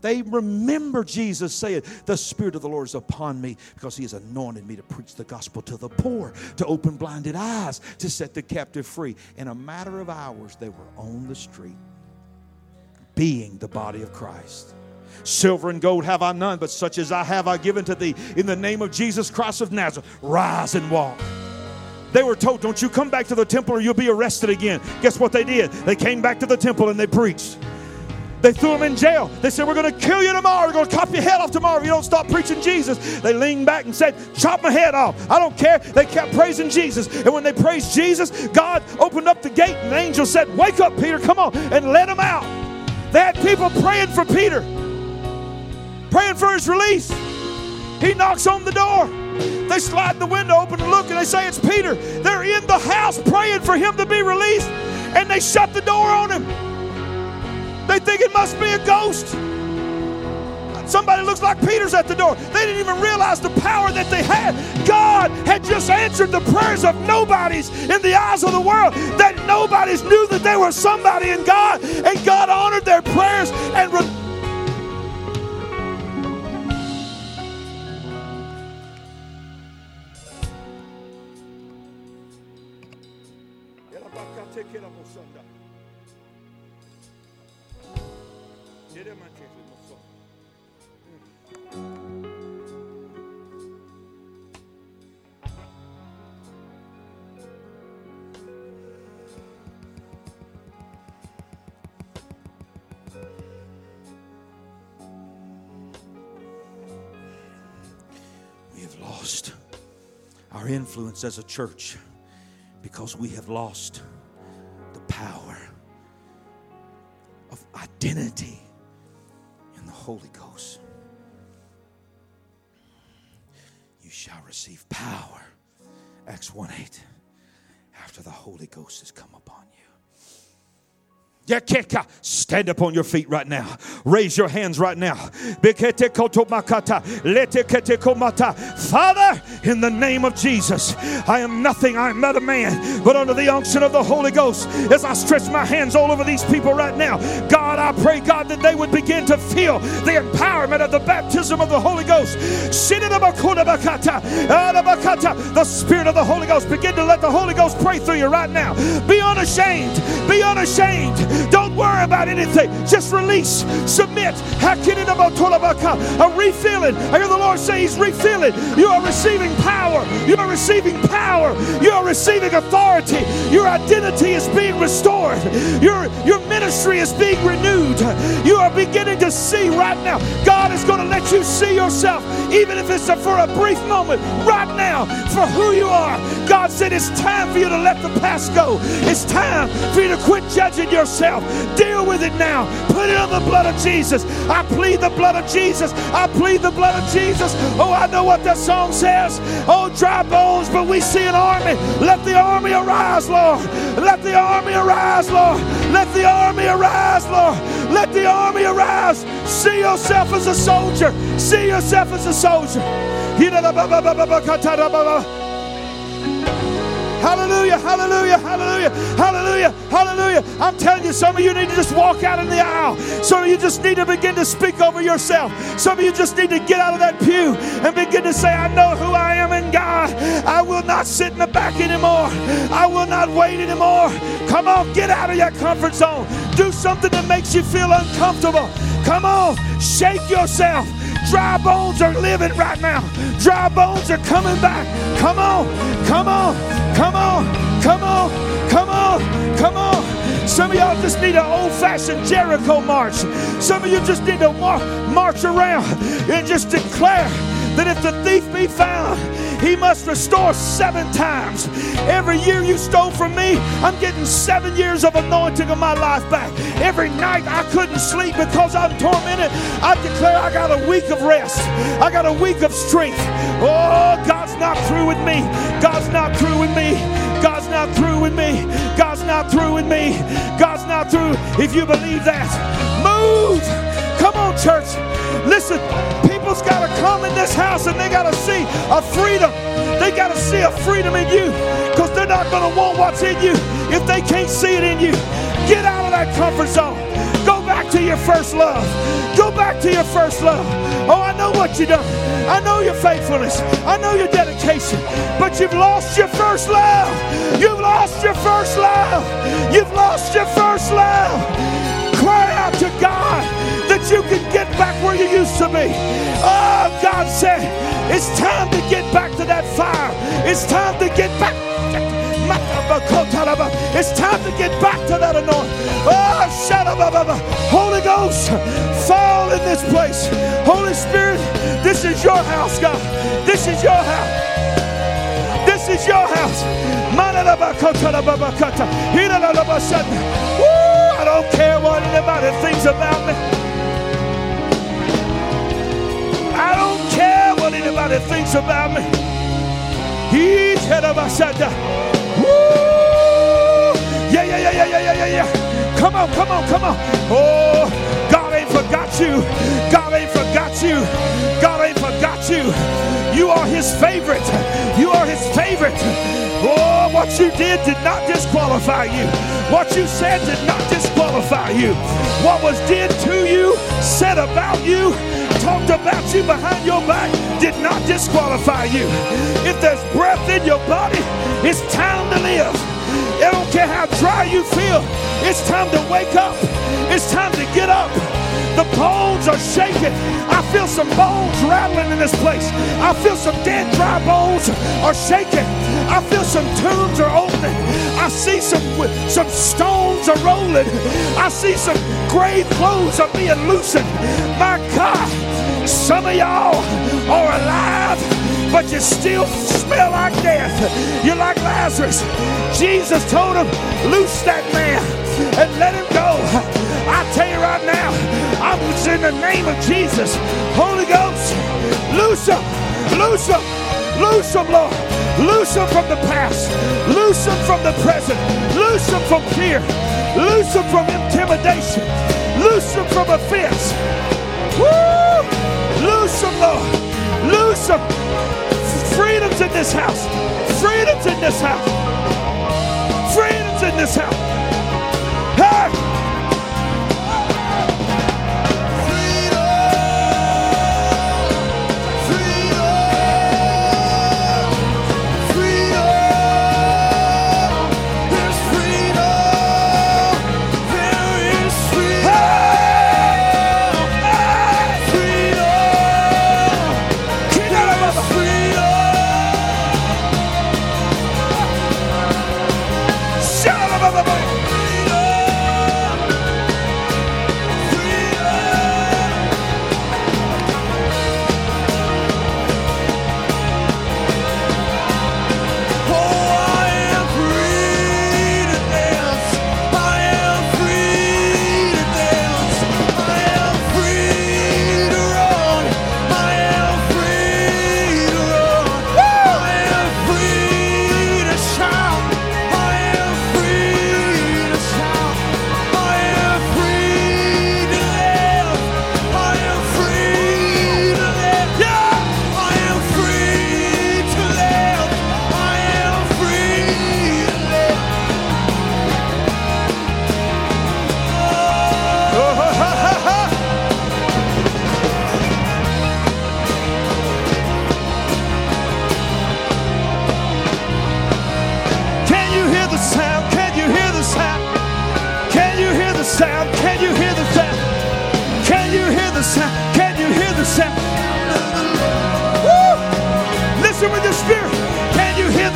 They remember Jesus saying, The Spirit of the Lord is upon me because He has anointed me to preach the gospel to the poor, to open blinded eyes, to set the captive free. In a matter of hours, they were on the street, being the body of Christ. Silver and gold have I none, but such as I have I given to thee. In the name of Jesus Christ of Nazareth, rise and walk. They were told, Don't you come back to the temple or you'll be arrested again. Guess what they did? They came back to the temple and they preached. They threw him in jail. They said, We're going to kill you tomorrow. We're going to chop your head off tomorrow if you don't stop preaching Jesus. They leaned back and said, Chop my head off. I don't care. They kept praising Jesus. And when they praised Jesus, God opened up the gate and the angel said, Wake up, Peter, come on, and let him out. They had people praying for Peter praying for his release. He knocks on the door. They slide the window open and look, and they say it's Peter. They're in the house praying for him to be released, and they shut the door on him. They think it must be a ghost. Somebody looks like Peter's at the door. They didn't even realize the power that they had. God had just answered the prayers of nobodies in the eyes of the world. That nobodies knew that they were somebody in God, and God honored their prayers and. sonda. We have lost our influence as a church because we have lost power of identity in the Holy Ghost. You shall receive power. Acts 1 8. After the Holy Ghost has come upon you. Stand up on your feet right now. Raise your hands right now. Father, in the name of Jesus, I am nothing. I am not a man, but under the unction of the Holy Ghost, as I stretch my hands all over these people right now, God, I pray, God, that they would begin to feel the empowerment of the baptism of the Holy Ghost. The Spirit of the Holy Ghost. Begin to let the Holy Ghost pray through you right now. Be unashamed. Be unashamed. Don't worry about anything. Just release, submit. A refilling. I hear the Lord say He's refilling. You are receiving power. You are receiving power. You are receiving authority. Your identity is being restored. Your, your ministry is being renewed. You are beginning to see right now. God is going to let you see yourself, even if it's for a brief moment, right now, for who you are. God said it's time for you to let the past go. It's time for you to quit judging yourself yourself. Deal with it now. Put it on the blood of Jesus. I plead the blood of Jesus. I plead the blood of Jesus. Oh, I know what that song says. Oh, dry bones, but we see an army. Let the army arise, Lord. Let the army arise, Lord. Let the army arise, Lord. Let the army arise. See yourself as a soldier. See yourself as a soldier. Hallelujah, hallelujah, hallelujah, hallelujah, hallelujah. I'm telling you, some of you need to just walk out in the aisle. Some of you just need to begin to speak over yourself. Some of you just need to get out of that pew and begin to say, I know who I am in God. I will not sit in the back anymore. I will not wait anymore. Come on, get out of your comfort zone. Do something that makes you feel uncomfortable. Come on, shake yourself. Dry bones are living right now. Dry bones are coming back. Come on, come on, come on, come on, come on, come on. Some of y'all just need an old fashioned Jericho march. Some of you just need to mar- march around and just declare that if the thief be found, he must restore seven times. Every year you stole from me, I'm getting seven years of anointing of my life back. Every night I couldn't sleep because I'm tormented. I declare I got a week of rest. I got a week of strength. Oh, God's not through with me. God's not through with me. God's not through with me. God's not through with me. God's not through. If you believe that, move. Come on, church. Listen, people's got to come in this house and they got to see a freedom. They got to see a freedom in you because they're not going to want what's in you if they can't see it in you. Get out of that comfort zone. Go back to your first love. Go back to your first love. Oh, I know what you done. I know your faithfulness. I know your dedication. But you've lost your first love. You've lost your first love. You've lost your first love. Cry out to God that you can back where you used to be. Oh, God said, it's time to get back to that fire. It's time to get back. It's time to get back to that anointing. Oh, shut up. Holy Ghost, fall in this place. Holy Spirit, this is your house, God. This is your house. This is your house. Woo, I don't care what anybody thinks about me. I don't care what anybody thinks about me. He's head of oh, us. Woo! Yeah, yeah, yeah, yeah, yeah, yeah, yeah, yeah. Come on, come on, come on. Oh, God ain't forgot you. God ain't forgot you. God ain't forgot you. You are his favorite. You are his favorite. Oh, what you did did not disqualify you. What you said did not disqualify you. What was did to you, said about you, talked about you behind your back did not disqualify you. If there's breath in your body, it's time to live. I don't care how dry you feel, it's time to wake up. It's time to get up. The bones are shaking. I feel some bones rattling in this place. I feel some dead dry bones are shaking. I feel some tombs are opening. I see some some stones are rolling. I see some grave clothes are being loosened. My God, some of y'all are alive but you still smell like death. You're like Lazarus. Jesus told him, Loose that man and let him go. I tell you right now, I'm in the name of Jesus. Holy Ghost, loose him, loose him, loose him, Lord. Loose him from the past, loose him from the present, loose him from fear, loose him from intimidation, loose him from offense. Woo! Loose him, Lord. Loose him. Freedom's in this house. Freedom's in this house. Freedom's in this house.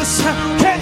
this. Can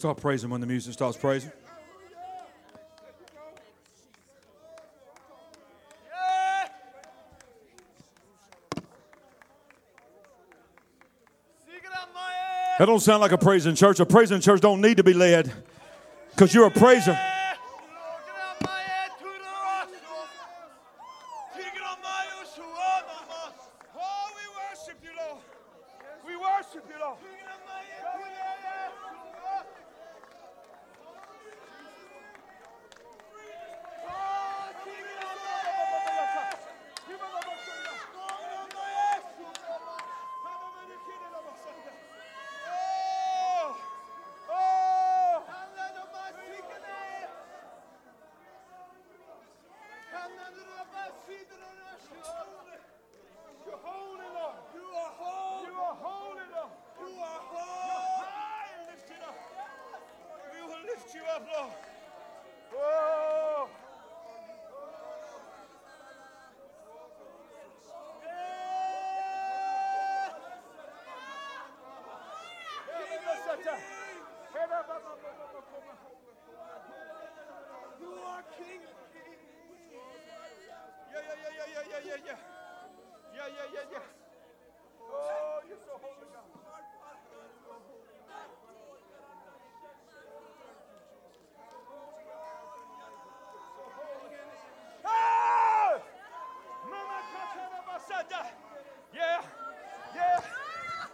Stop praising when the music starts praising. That don't sound like a praising church. A praising church don't need to be led because you're a praiser.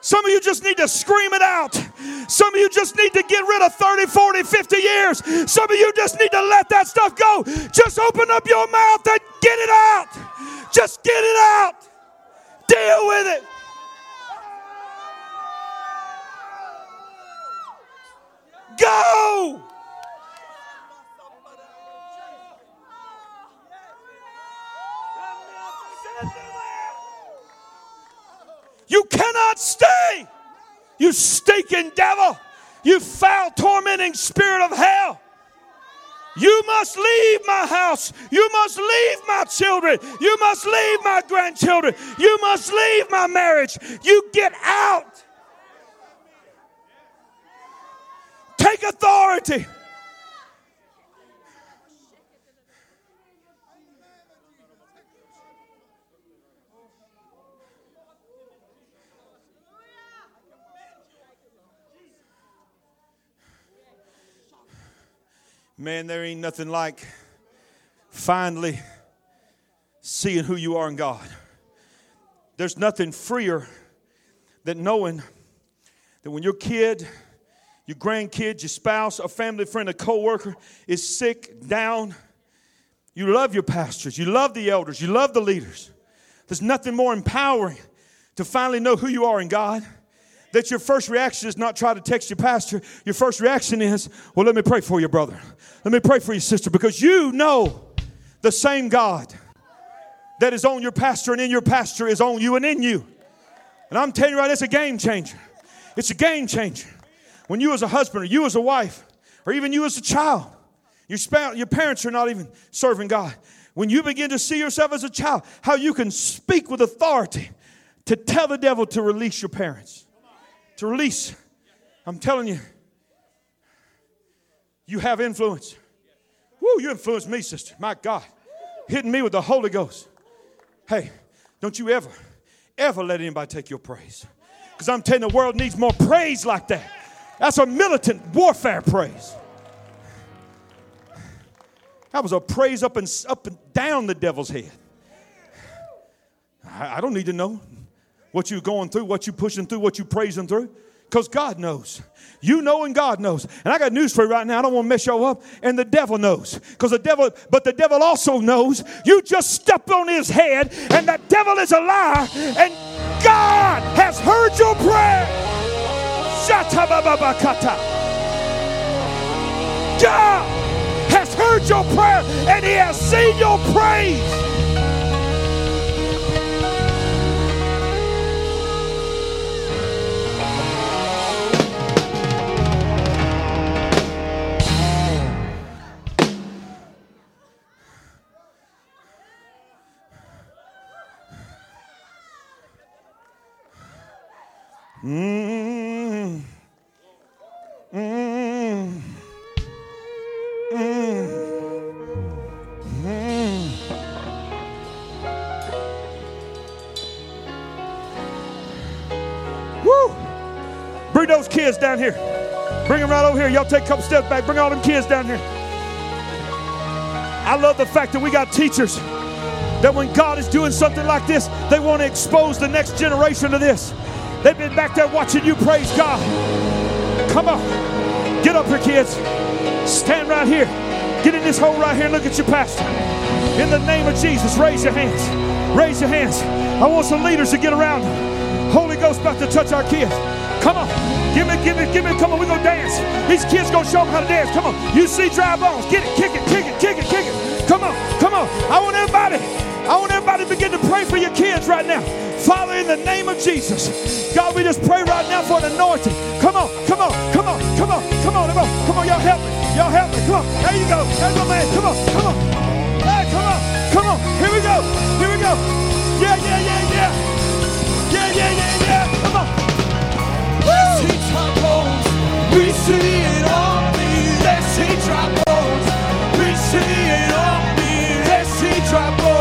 Some of you just need to scream it out. Some of you just need to get rid of 30, 40, 50 years. Some of you just need to let that stuff go. Just open up your mouth and get it out. Just get it out. Deal with it. Go. You cannot stay. You stinking devil. You foul, tormenting spirit of hell. You must leave my house. You must leave my children. You must leave my grandchildren. You must leave my marriage. You get out. Take authority. Man, there ain't nothing like finally seeing who you are in God. There's nothing freer than knowing that when your kid, your grandkid, your spouse, a family friend, a coworker is sick, down, you love your pastors, you love the elders, you love the leaders. There's nothing more empowering to finally know who you are in God that your first reaction is not try to text your pastor. Your first reaction is, well, let me pray for you, brother. Let me pray for you, sister, because you know the same God that is on your pastor and in your pastor is on you and in you. And I'm telling you right, it's a game changer. It's a game changer. When you as a husband or you as a wife or even you as a child, your, spouse, your parents are not even serving God. When you begin to see yourself as a child, how you can speak with authority to tell the devil to release your parents to release. I'm telling you, you have influence. Woo, you influence me, sister. My God. Hitting me with the Holy Ghost. Hey, don't you ever, ever let anybody take your praise. Because I'm telling you, the world needs more praise like that. That's a militant warfare praise. That was a praise up and up and down the devil's head. I, I don't need to know what you're going through, what you're pushing through, what you're praising through. Because God knows. You know and God knows. And I got news for you right now. I don't want to mess you up. And the devil knows. Because the devil, but the devil also knows you just stepped on his head and the devil is a liar. And God has heard your prayer. God has heard your prayer and he has seen your praise. Woo! Bring those kids down here. Bring them right over here. Y'all take a couple steps back. Bring all them kids down here. I love the fact that we got teachers that when God is doing something like this, they want to expose the next generation to this. They've been back there watching you praise God. Come on. Get up here, kids. Stand right here. Get in this hole right here and look at your pastor. In the name of Jesus, raise your hands. Raise your hands. I want some leaders to get around. Holy Ghost about to touch our kids. Come on. Give me, give me, give me. Come on, we're going to dance. These kids going to show them how to dance. Come on. You see dry bones. Get it, kick it, kick it, kick it, kick it. Come on, come on. I want everybody, I want everybody to begin to pray for your kids right now. Father, in the name of Jesus, God, we just pray right now for an anointing. Come on, come on, come on, come on, come on, come on, come on, y'all help me, y'all help me. Come on, there you go, there's my man. Come on, come on, hey, come on, come on. Here we go, here we go. Yeah, yeah, yeah, yeah, yeah, yeah, yeah, yeah. Come on. Let's see dry bones. We see it on me. Let's see dry bones. We see it on me. Let's see dry bones.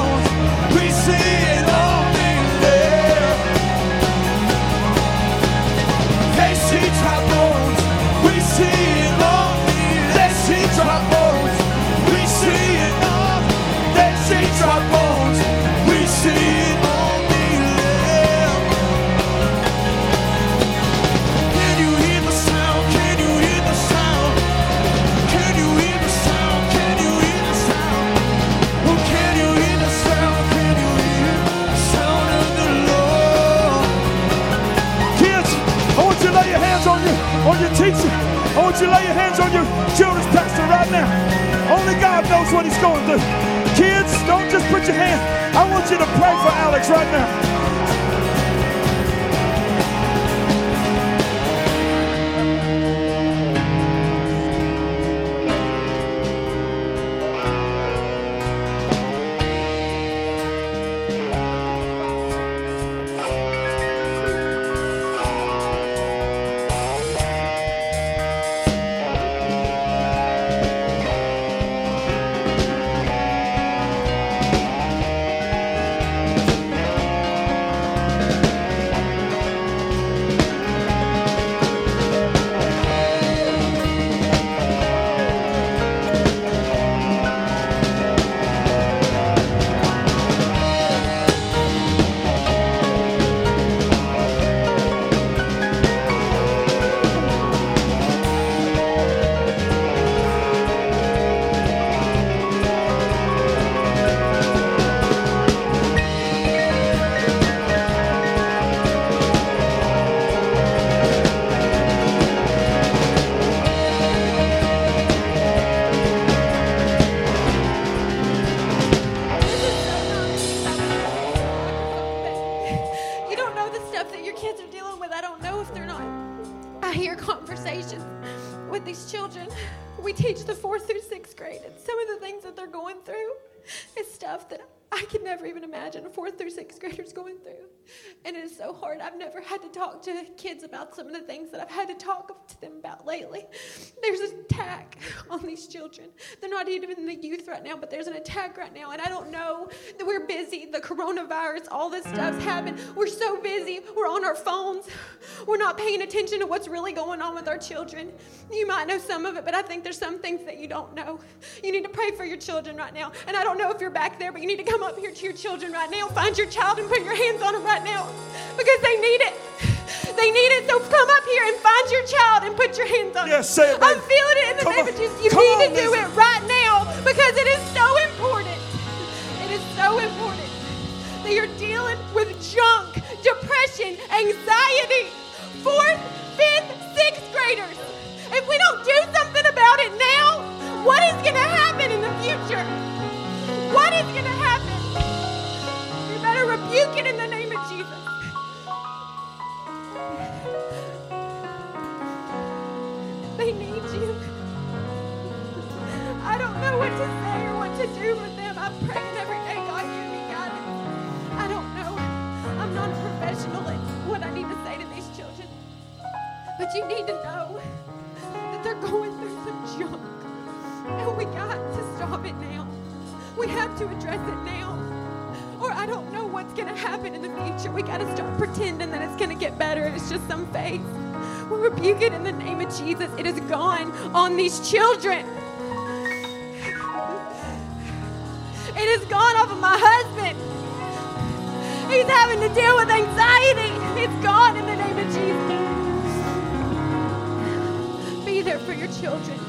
He's going through. Kids, don't just put your hand. I want you to pray for Alex right now. About lately. There's an attack on these children. They're not even in the youth right now, but there's an attack right now. And I don't know that we're busy. The coronavirus, all this stuff's happened. We're so busy. We're on our phones. We're not paying attention to what's really going on with our children. You might know some of it, but I think there's some things that you don't know. You need to pray for your children right now. And I don't know if you're back there, but you need to come up here to your children right now. Find your child and put your hands on them right now because they need it. They need it. So come up here and find your child and put your hands on Yes, it, I'm feeling it in the Come name on. of Jesus. You Come need on, to do it right now because it is so important. It is so important that you're dealing with junk, depression, anxiety. Fourth, fifth, sixth graders. If we don't do something about it now, what is going to happen in the future? What is going to happen? You better rebuke it in the name some faith. We rebuke it in the name of Jesus. It is gone on these children. It is gone off of my husband. He's having to deal with anxiety. It's gone in the name of Jesus. Be there for your children.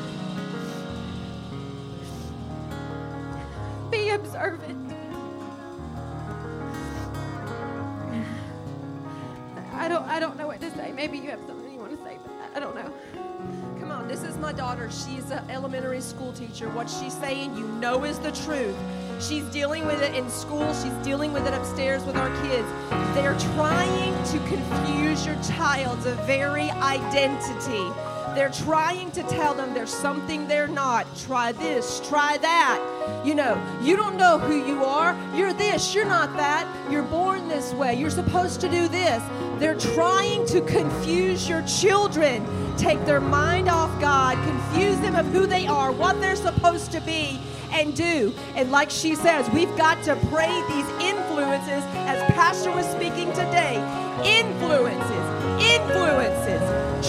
She's an elementary school teacher. What she's saying, you know, is the truth. She's dealing with it in school, she's dealing with it upstairs with our kids. They're trying to confuse your child's very identity. They're trying to tell them there's something they're not. Try this, try that. You know, you don't know who you are. You're this, you're not that. You're born this way. You're supposed to do this. They're trying to confuse your children, take their mind off God, confuse them of who they are, what they're supposed to be, and do. And like she says, we've got to pray these influences, as Pastor was speaking today influences, influences,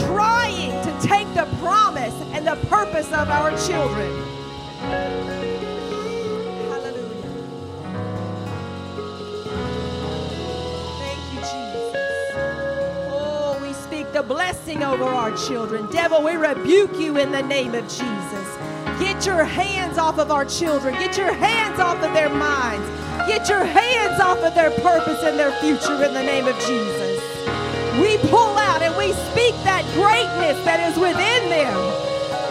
trying to take the promise and the purpose of our children. The blessing over our children. Devil, we rebuke you in the name of Jesus. Get your hands off of our children. Get your hands off of their minds. Get your hands off of their purpose and their future in the name of Jesus. We pull out and we speak that greatness that is within them.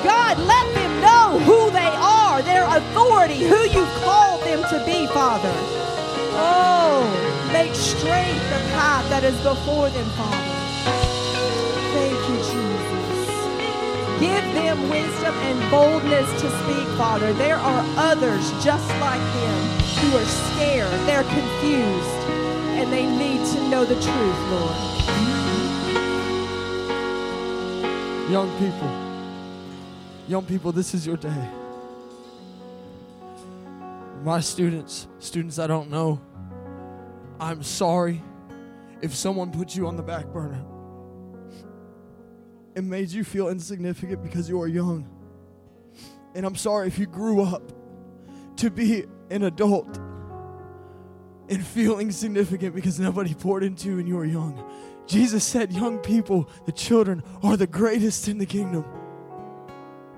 God, let them know who they are, their authority, who you've called them to be, Father. Oh, make straight the path that is before them, Father. Thank you, Jesus. Give them wisdom and boldness to speak, Father. There are others just like them who are scared, they're confused, and they need to know the truth, Lord. Young people, young people, this is your day. My students, students I don't know, I'm sorry if someone put you on the back burner and made you feel insignificant because you are young. And I'm sorry if you grew up to be an adult and feeling significant because nobody poured into you when you were young. Jesus said, Young people, the children, are the greatest in the kingdom.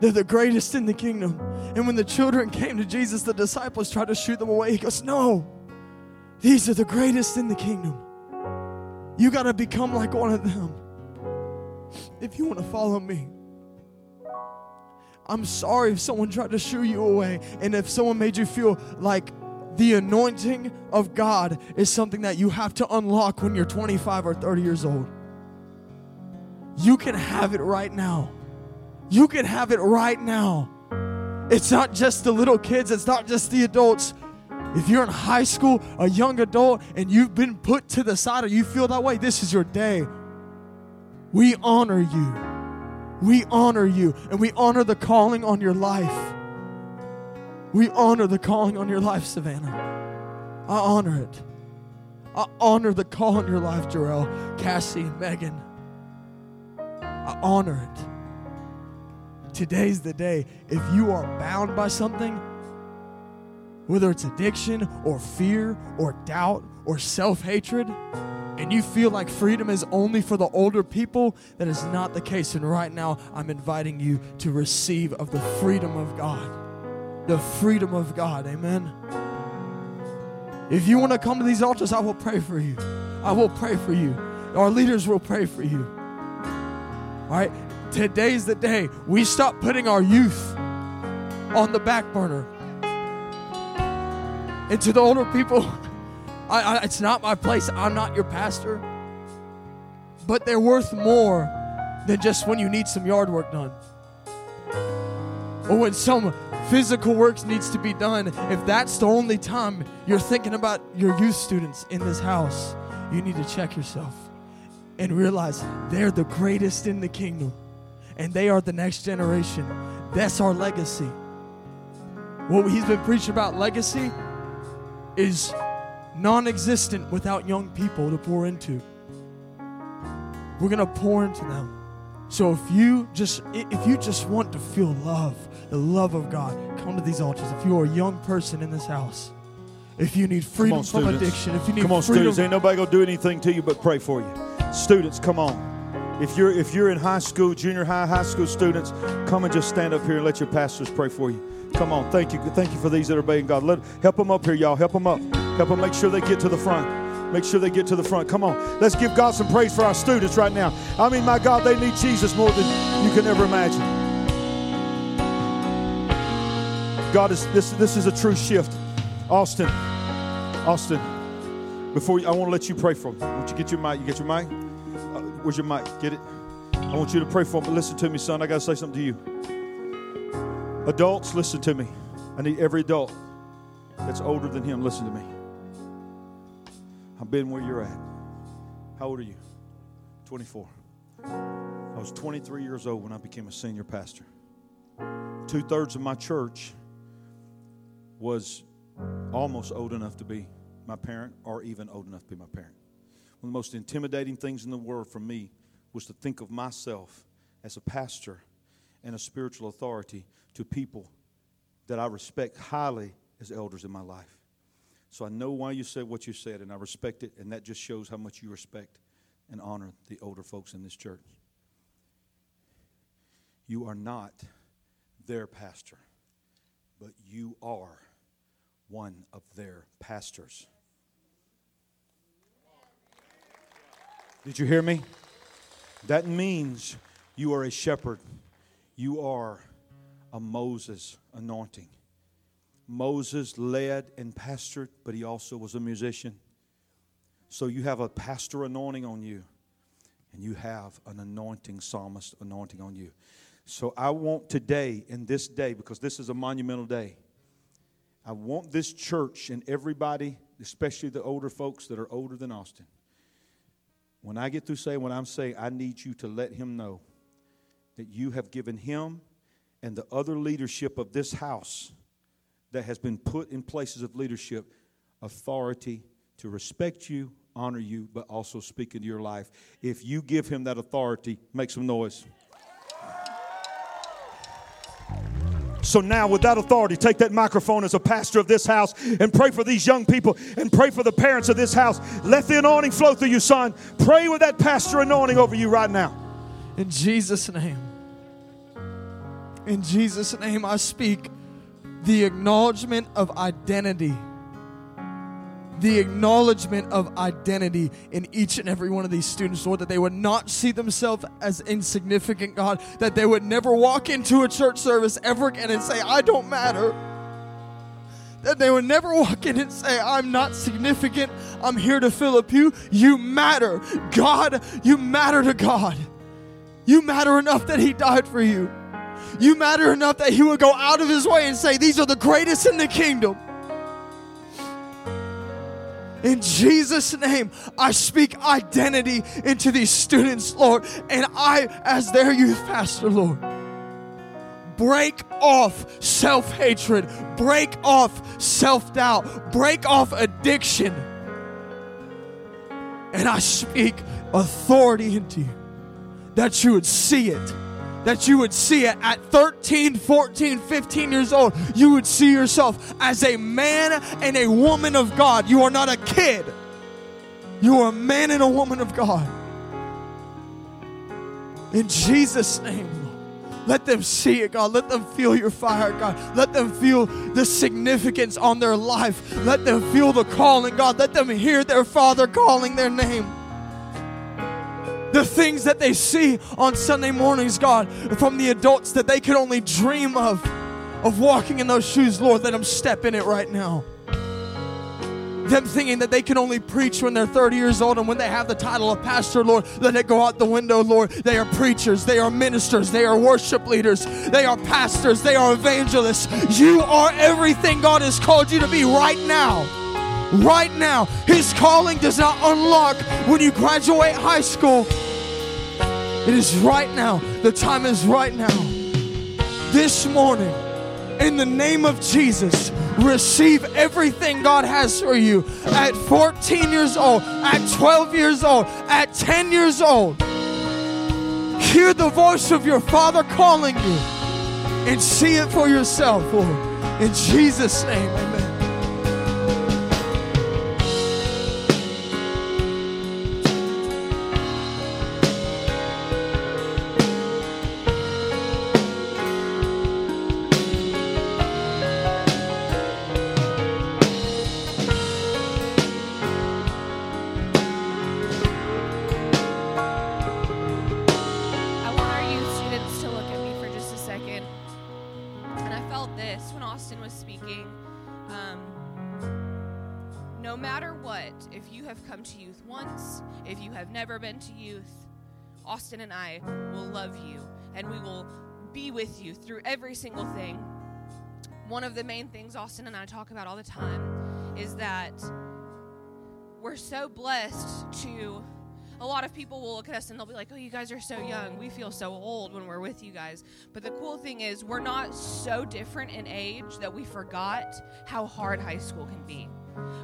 They're the greatest in the kingdom. And when the children came to Jesus, the disciples tried to shoot them away. He goes, No, these are the greatest in the kingdom. You got to become like one of them if you want to follow me. I'm sorry if someone tried to shoo you away and if someone made you feel like the anointing of God is something that you have to unlock when you're 25 or 30 years old. You can have it right now. You can have it right now. It's not just the little kids, it's not just the adults. If you're in high school, a young adult, and you've been put to the side or you feel that way, this is your day. We honor you. We honor you, and we honor the calling on your life. We honor the calling on your life, Savannah. I honor it. I honor the call on your life, Jarrell, Cassie, and Megan. I honor it. Today's the day. If you are bound by something, whether it's addiction or fear or doubt or self hatred, and you feel like freedom is only for the older people, that is not the case. And right now, I'm inviting you to receive of the freedom of God. The freedom of God. Amen. If you want to come to these altars, I will pray for you. I will pray for you. Our leaders will pray for you. All right? Today's the day we stop putting our youth on the back burner. And to the older people, [LAUGHS] I, I, it's not my place. I'm not your pastor. But they're worth more than just when you need some yard work done. Or when some physical work needs to be done. If that's the only time you're thinking about your youth students in this house, you need to check yourself and realize they're the greatest in the kingdom and they are the next generation. That's our legacy. What he's been preaching about legacy is non existent without young people to pour into. We're going to pour into them. So if you just if you just want to feel love, the love of God, come to these altars. If you are a young person in this house, if you need freedom on, from students. addiction, if you need Come on, freedom students. Ain't nobody gonna do anything to you but pray for you. Students, come on. If you're if you're in high school, junior high, high school students, come and just stand up here and let your pastors pray for you. Come on, thank you, thank you for these that are obeying God. Let help them up here, y'all. Help them up. Help them make sure they get to the front. Make sure they get to the front. Come on, let's give God some praise for our students right now. I mean, my God, they need Jesus more than you can ever imagine. God is this. This is a true shift. Austin, Austin. Before you, I want to let you pray for them. Won't you get your mic? You get your mic? Uh, where's your mic? Get it? I want you to pray for them. But listen to me, son. I got to say something to you. Adults, listen to me. I need every adult that's older than him. Listen to me. I've been where you're at. How old are you? 24. I was 23 years old when I became a senior pastor. Two thirds of my church was almost old enough to be my parent or even old enough to be my parent. One of the most intimidating things in the world for me was to think of myself as a pastor and a spiritual authority to people that I respect highly as elders in my life. So I know why you said what you said, and I respect it, and that just shows how much you respect and honor the older folks in this church. You are not their pastor, but you are one of their pastors. Did you hear me? That means you are a shepherd. You are a Moses anointing. Moses led and pastored, but he also was a musician. So you have a pastor anointing on you, and you have an anointing psalmist anointing on you. So I want today, in this day, because this is a monumental day, I want this church and everybody, especially the older folks that are older than Austin, when I get through saying what I'm saying, I need you to let him know that you have given him and the other leadership of this house that has been put in places of leadership authority to respect you, honor you, but also speak into your life. If you give him that authority, make some noise. So now, with that authority, take that microphone as a pastor of this house and pray for these young people and pray for the parents of this house. Let the anointing flow through you, son. Pray with that pastor anointing over you right now. In Jesus' name. In Jesus' name, I speak the acknowledgement of identity. The acknowledgement of identity in each and every one of these students, Lord, that they would not see themselves as insignificant, God, that they would never walk into a church service ever again and say, I don't matter. That they would never walk in and say, I'm not significant. I'm here to fill a pew. You matter. God, you matter to God. You matter enough that He died for you. You matter enough that He would go out of His way and say, These are the greatest in the kingdom. In Jesus' name, I speak identity into these students, Lord. And I, as their youth pastor, Lord, break off self hatred, break off self doubt, break off addiction. And I speak authority into you that you would see it. That you would see it at 13, 14, 15 years old. You would see yourself as a man and a woman of God. You are not a kid, you are a man and a woman of God. In Jesus' name, Let them see it, God. Let them feel your fire, God. Let them feel the significance on their life. Let them feel the calling, God. Let them hear their Father calling their name the things that they see on Sunday mornings, God, from the adults that they can only dream of, of walking in those shoes, Lord, let them step in it right now. Them thinking that they can only preach when they're 30 years old and when they have the title of pastor, Lord, let it go out the window, Lord. They are preachers, they are ministers, they are worship leaders, they are pastors, they are evangelists. You are everything God has called you to be right now right now. His calling does not unlock when you graduate high school. It is right now. The time is right now. This morning, in the name of Jesus, receive everything God has for you at 14 years old, at 12 years old, at 10 years old. Hear the voice of your Father calling you and see it for yourself, Lord. In Jesus' name, amen. If you have never been to youth, Austin and I will love you and we will be with you through every single thing. One of the main things Austin and I talk about all the time is that we're so blessed to a lot of people will look at us and they'll be like, oh, you guys are so young. We feel so old when we're with you guys. But the cool thing is, we're not so different in age that we forgot how hard high school can be.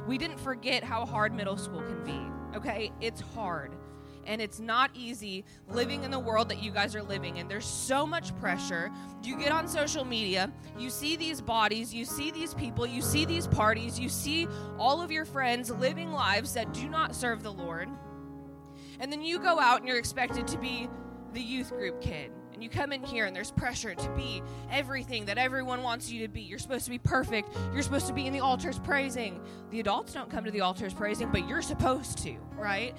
We didn't forget how hard middle school can be, okay? It's hard. And it's not easy living in the world that you guys are living in. There's so much pressure. You get on social media, you see these bodies, you see these people, you see these parties, you see all of your friends living lives that do not serve the Lord. And then you go out and you're expected to be the youth group kid. And you come in here and there's pressure to be everything that everyone wants you to be. You're supposed to be perfect. You're supposed to be in the altars praising. The adults don't come to the altars praising, but you're supposed to, right?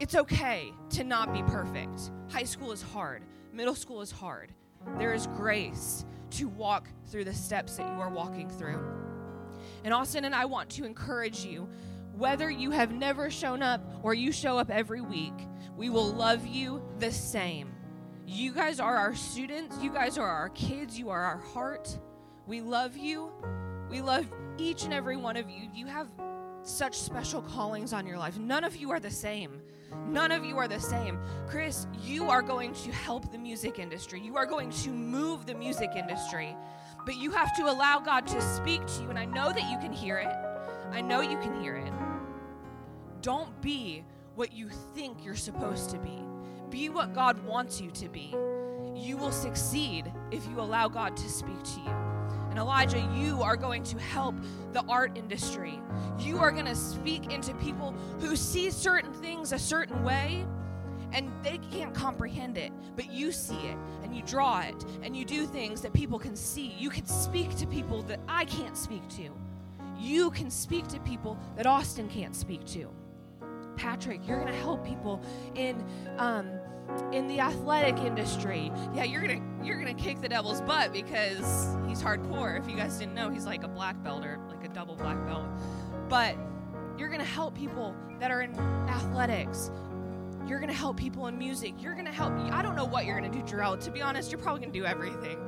It's okay to not be perfect. High school is hard, middle school is hard. There is grace to walk through the steps that you are walking through. And Austin and I want to encourage you whether you have never shown up or you show up every week, we will love you the same. You guys are our students, you guys are our kids, you are our heart. We love you. We love each and every one of you. You have such special callings on your life. None of you are the same. None of you are the same. Chris, you are going to help the music industry. You are going to move the music industry. But you have to allow God to speak to you. And I know that you can hear it. I know you can hear it. Don't be what you think you're supposed to be. Be what God wants you to be. You will succeed if you allow God to speak to you. And Elijah, you are going to help the art industry. You are going to speak into people who see certain things a certain way and they can't comprehend it, but you see it and you draw it and you do things that people can see. You can speak to people that I can't speak to. You can speak to people that Austin can't speak to. Patrick, you're going to help people in um, in the athletic industry. Yeah, you're gonna you're gonna kick the devil's butt because he's hardcore. If you guys didn't know, he's like a black belt or like a double black belt. But you're gonna help people that are in athletics. You're gonna help people in music. You're gonna help. I don't know what you're gonna do, Jarrell. To be honest, you're probably gonna do everything.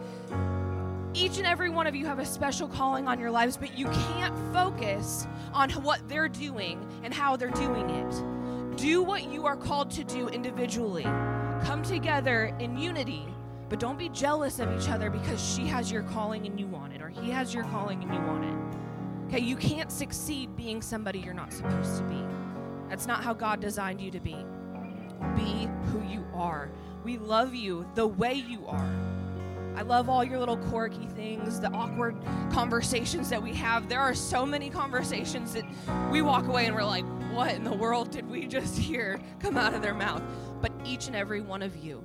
Each and every one of you have a special calling on your lives, but you can't focus on what they're doing and how they're doing it. Do what you are called to do individually. Come together in unity, but don't be jealous of each other because she has your calling and you want it, or he has your calling and you want it. Okay, you can't succeed being somebody you're not supposed to be. That's not how God designed you to be. Be who you are. We love you the way you are. I love all your little quirky things, the awkward conversations that we have. There are so many conversations that we walk away and we're like, what in the world did we just hear come out of their mouth? But each and every one of you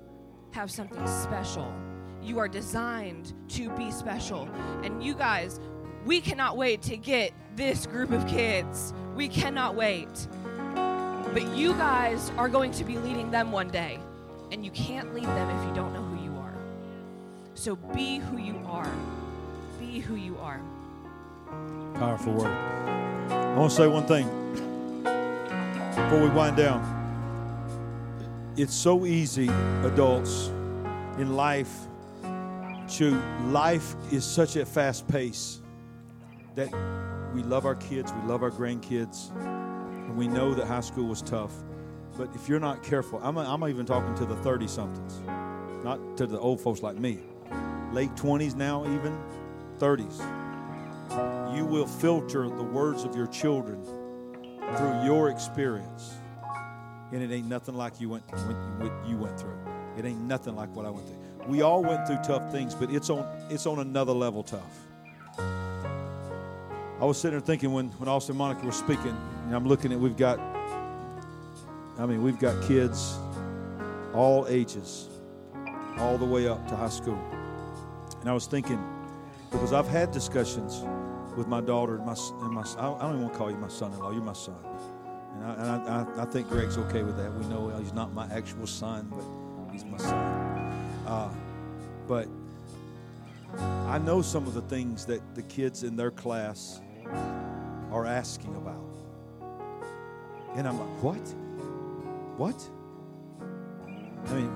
have something special. You are designed to be special. And you guys, we cannot wait to get this group of kids. We cannot wait. But you guys are going to be leading them one day. And you can't lead them if you don't know. So be who you are. Be who you are. Powerful word. I want to say one thing before we wind down. It's so easy, adults, in life to life is such a fast pace that we love our kids, we love our grandkids, and we know that high school was tough. But if you're not careful, I'm, I'm even talking to the 30 somethings, not to the old folks like me, late 20s now, even 30s. You will filter the words of your children through your experience, and it ain't nothing like you went what you went through. It ain't nothing like what I went through. We all went through tough things, but it's on it's on another level tough. I was sitting there thinking when, when Austin and Monica were speaking, and I'm looking at we've got I mean, we've got kids all ages, all the way up to high school. And I was thinking, because I've had discussions with my daughter and my, and my I don't even want to call you my son-in-law. You're my son, and I, and I, I think Greg's okay with that. We know he's not my actual son, but he's my son. Uh, but I know some of the things that the kids in their class are asking about, and I'm like, what? What? I mean,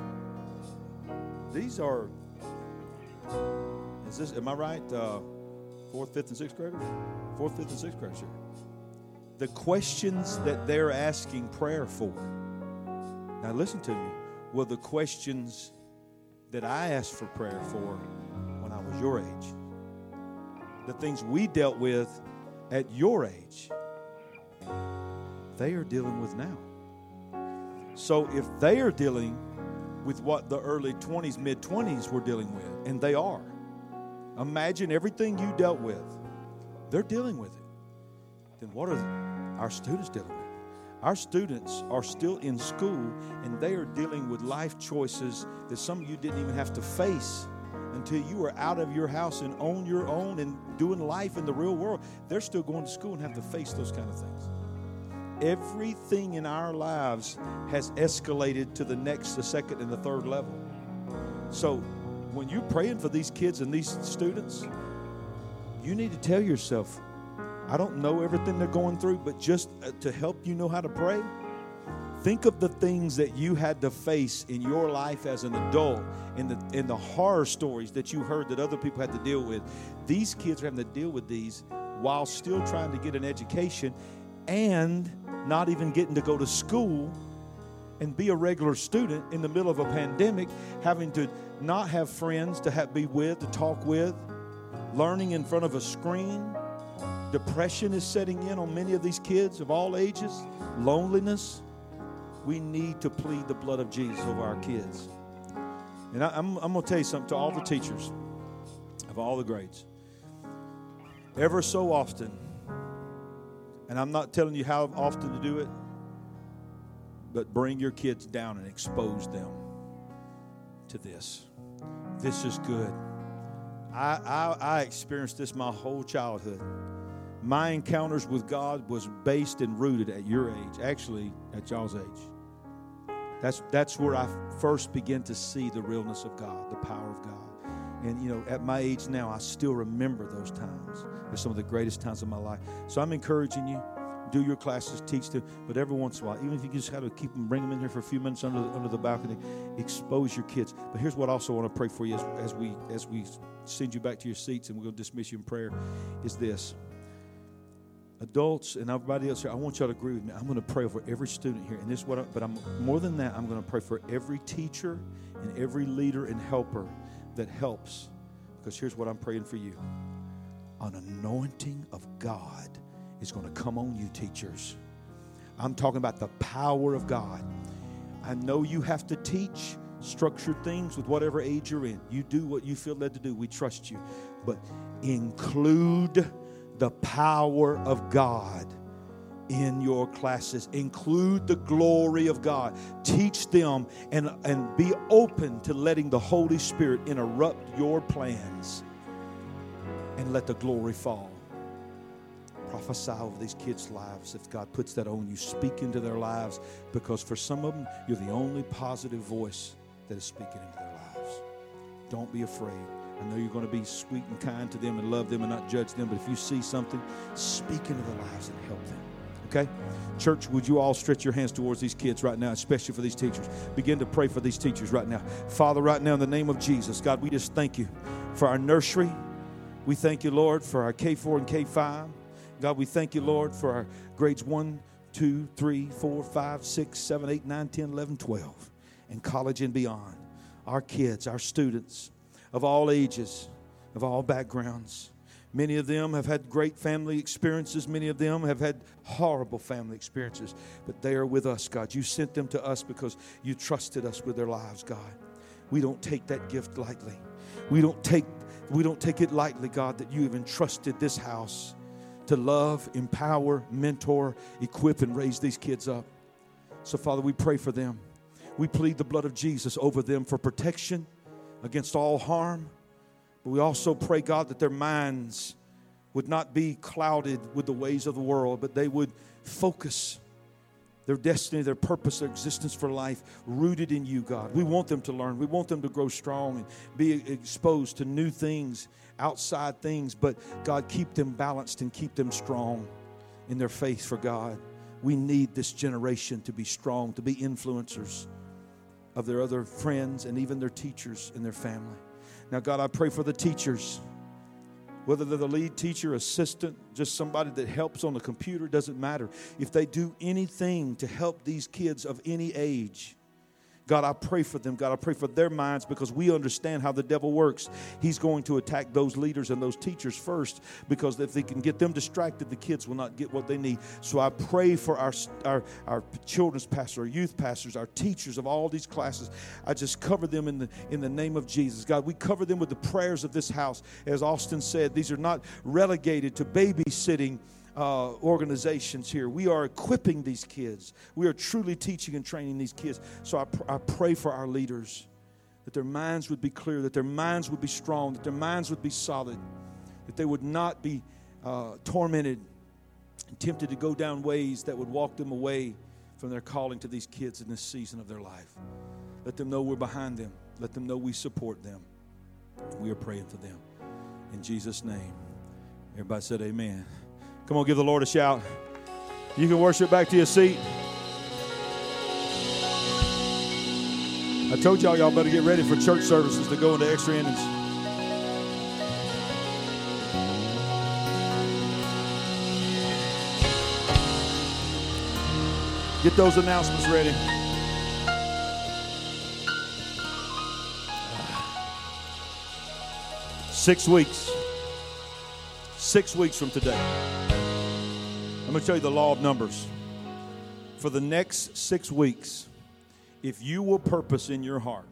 these are. Is this? Am I right? Uh, fourth, fifth, and sixth graders. Fourth, fifth, and sixth graders here. The questions that they're asking prayer for. Now listen to me. Were the questions that I asked for prayer for when I was your age? The things we dealt with at your age. They are dealing with now. So if they are dealing with what the early 20s, mid 20s were dealing with, and they are, imagine everything you dealt with, they're dealing with it. Then what are our students dealing with? Our students are still in school and they are dealing with life choices that some of you didn't even have to face until you were out of your house and on your own and doing life in the real world. They're still going to school and have to face those kind of things everything in our lives has escalated to the next, the second, and the third level. So when you're praying for these kids and these students, you need to tell yourself, I don't know everything they're going through, but just uh, to help you know how to pray, think of the things that you had to face in your life as an adult and the, the horror stories that you heard that other people had to deal with. These kids are having to deal with these while still trying to get an education and not even getting to go to school and be a regular student in the middle of a pandemic, having to not have friends to have, be with, to talk with, learning in front of a screen. Depression is setting in on many of these kids of all ages, loneliness. We need to plead the blood of Jesus over our kids. And I, am I'm going to tell you something to all the teachers of all the grades. Ever so often, and I'm not telling you how often to do it, but bring your kids down and expose them to this. This is good. I, I, I experienced this my whole childhood. My encounters with God was based and rooted at your age, actually at y'all's age. That's, that's where I first began to see the realness of God, the power of God. And, you know, at my age now, I still remember those times. They're some of the greatest times of my life. So I'm encouraging you, do your classes, teach them, but every once in a while, even if you just have to keep them, bring them in here for a few minutes under the, under the balcony, expose your kids. But here's what I also want to pray for you as, as we as we send you back to your seats and we're going to dismiss you in prayer is this. Adults and everybody else here, I want y'all to agree with me. I'm going to pray for every student here. And this is what I, but I'm more than that, I'm going to pray for every teacher and every leader and helper that helps. Because here's what I'm praying for you an anointing of God is going to come on you, teachers. I'm talking about the power of God. I know you have to teach structured things with whatever age you're in. You do what you feel led to do. We trust you. But include the power of God in your classes. Include the glory of God. Teach them and, and be open to letting the Holy Spirit interrupt your plans and let the glory fall. Prophesy over these kids' lives if God puts that on you. Speak into their lives because for some of them, you're the only positive voice that is speaking into their lives. Don't be afraid. I know you're going to be sweet and kind to them and love them and not judge them, but if you see something, speak into their lives and help them. Okay? Church, would you all stretch your hands towards these kids right now, especially for these teachers? Begin to pray for these teachers right now. Father, right now, in the name of Jesus, God, we just thank you for our nursery. We thank you, Lord, for our K4 and K5. God, we thank you, Lord, for our grades 1, 2, 3, 4, 5, 6, 7, 8, 9, 10, 11, 12, and college and beyond. Our kids, our students of all ages, of all backgrounds. Many of them have had great family experiences. Many of them have had horrible family experiences. But they are with us, God. You sent them to us because you trusted us with their lives, God. We don't take that gift lightly. We don't take we don't take it lightly, God, that you have entrusted this house to love, empower, mentor, equip, and raise these kids up. So, Father, we pray for them. We plead the blood of Jesus over them for protection against all harm. But we also pray, God, that their minds would not be clouded with the ways of the world, but they would focus their destiny, their purpose, their existence for life rooted in you, God. We want them to learn. We want them to grow strong and be exposed to new things, outside things, but God, keep them balanced and keep them strong in their faith for God. We need this generation to be strong, to be influencers of their other friends and even their teachers and their family. Now, God, I pray for the teachers whether they're the lead teacher, assistant, just somebody that helps on the computer, doesn't matter. If they do anything to help these kids of any age, God, I pray for them. God, I pray for their minds because we understand how the devil works. He's going to attack those leaders and those teachers first because if they can get them distracted, the kids will not get what they need. So I pray for our, our, our children's pastors, our youth pastors, our teachers of all these classes. I just cover them in the, in the name of Jesus. God, we cover them with the prayers of this house. As Austin said, these are not relegated to babysitting uh, organizations here. We are equipping these kids. We are truly teaching and training these kids. So I, pr- I pray for our leaders that their minds would be clear, that their minds would be strong, that their minds would be solid, that they would not be uh, tormented and tempted to go down ways that would walk them away from their calling to these kids in this season of their life. Let them know we're behind them. Let them know we support them. We are praying for them. In Jesus' name. Everybody said, Amen. Come on, give the Lord a shout. You can worship back to your seat. I told y'all, y'all better get ready for church services to go into extra innings. Get those announcements ready. Six weeks. Six weeks from today. I'm going to tell you the law of numbers. For the next six weeks, if you will purpose in your heart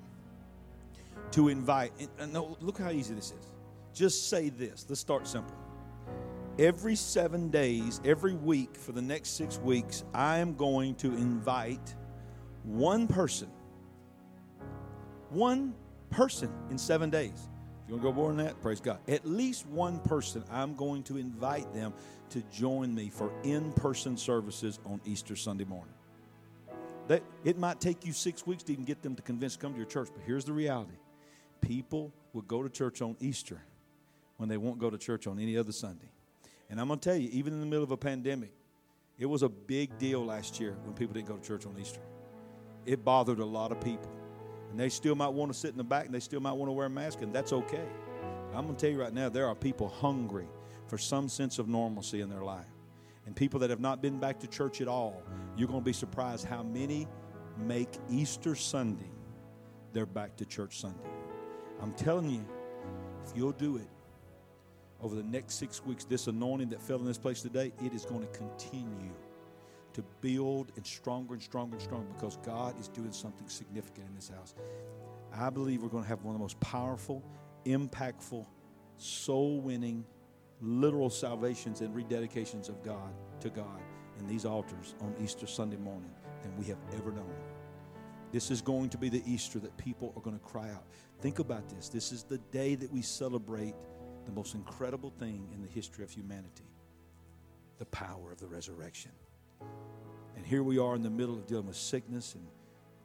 to invite, and look how easy this is. Just say this. Let's start simple. Every seven days, every week for the next six weeks, I am going to invite one person. One person in seven days. You want to go more than that, praise God. At least one person, I'm going to invite them to join me for in person services on Easter Sunday morning. It might take you six weeks to even get them to convince to come to your church, but here's the reality people will go to church on Easter when they won't go to church on any other Sunday. And I'm going to tell you, even in the middle of a pandemic, it was a big deal last year when people didn't go to church on Easter. It bothered a lot of people. And they still might want to sit in the back and they still might want to wear a mask, and that's okay. I'm going to tell you right now, there are people hungry for some sense of normalcy in their life. And people that have not been back to church at all, you're going to be surprised how many make Easter Sunday their back to church Sunday. I'm telling you, if you'll do it over the next six weeks, this anointing that fell in this place today, it is going to continue to build and stronger and stronger and stronger because God is doing something significant in this house. I believe we're going to have one of the most powerful, impactful, soul winning, literal salvations and rededications of God to God in these altars on Easter Sunday morning than we have ever known. This is going to be the Easter that people are going to cry out. Think about this. This is the day that we celebrate the most incredible thing in the history of humanity the power of the resurrection. And here we are in the middle of dealing with sickness and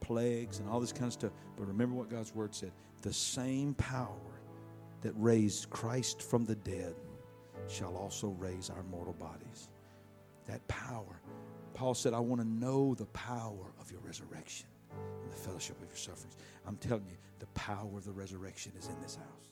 plagues and all this kind of stuff. But remember what God's word said the same power that raised Christ from the dead shall also raise our mortal bodies. That power. Paul said, I want to know the power of your resurrection and the fellowship of your sufferings. I'm telling you, the power of the resurrection is in this house.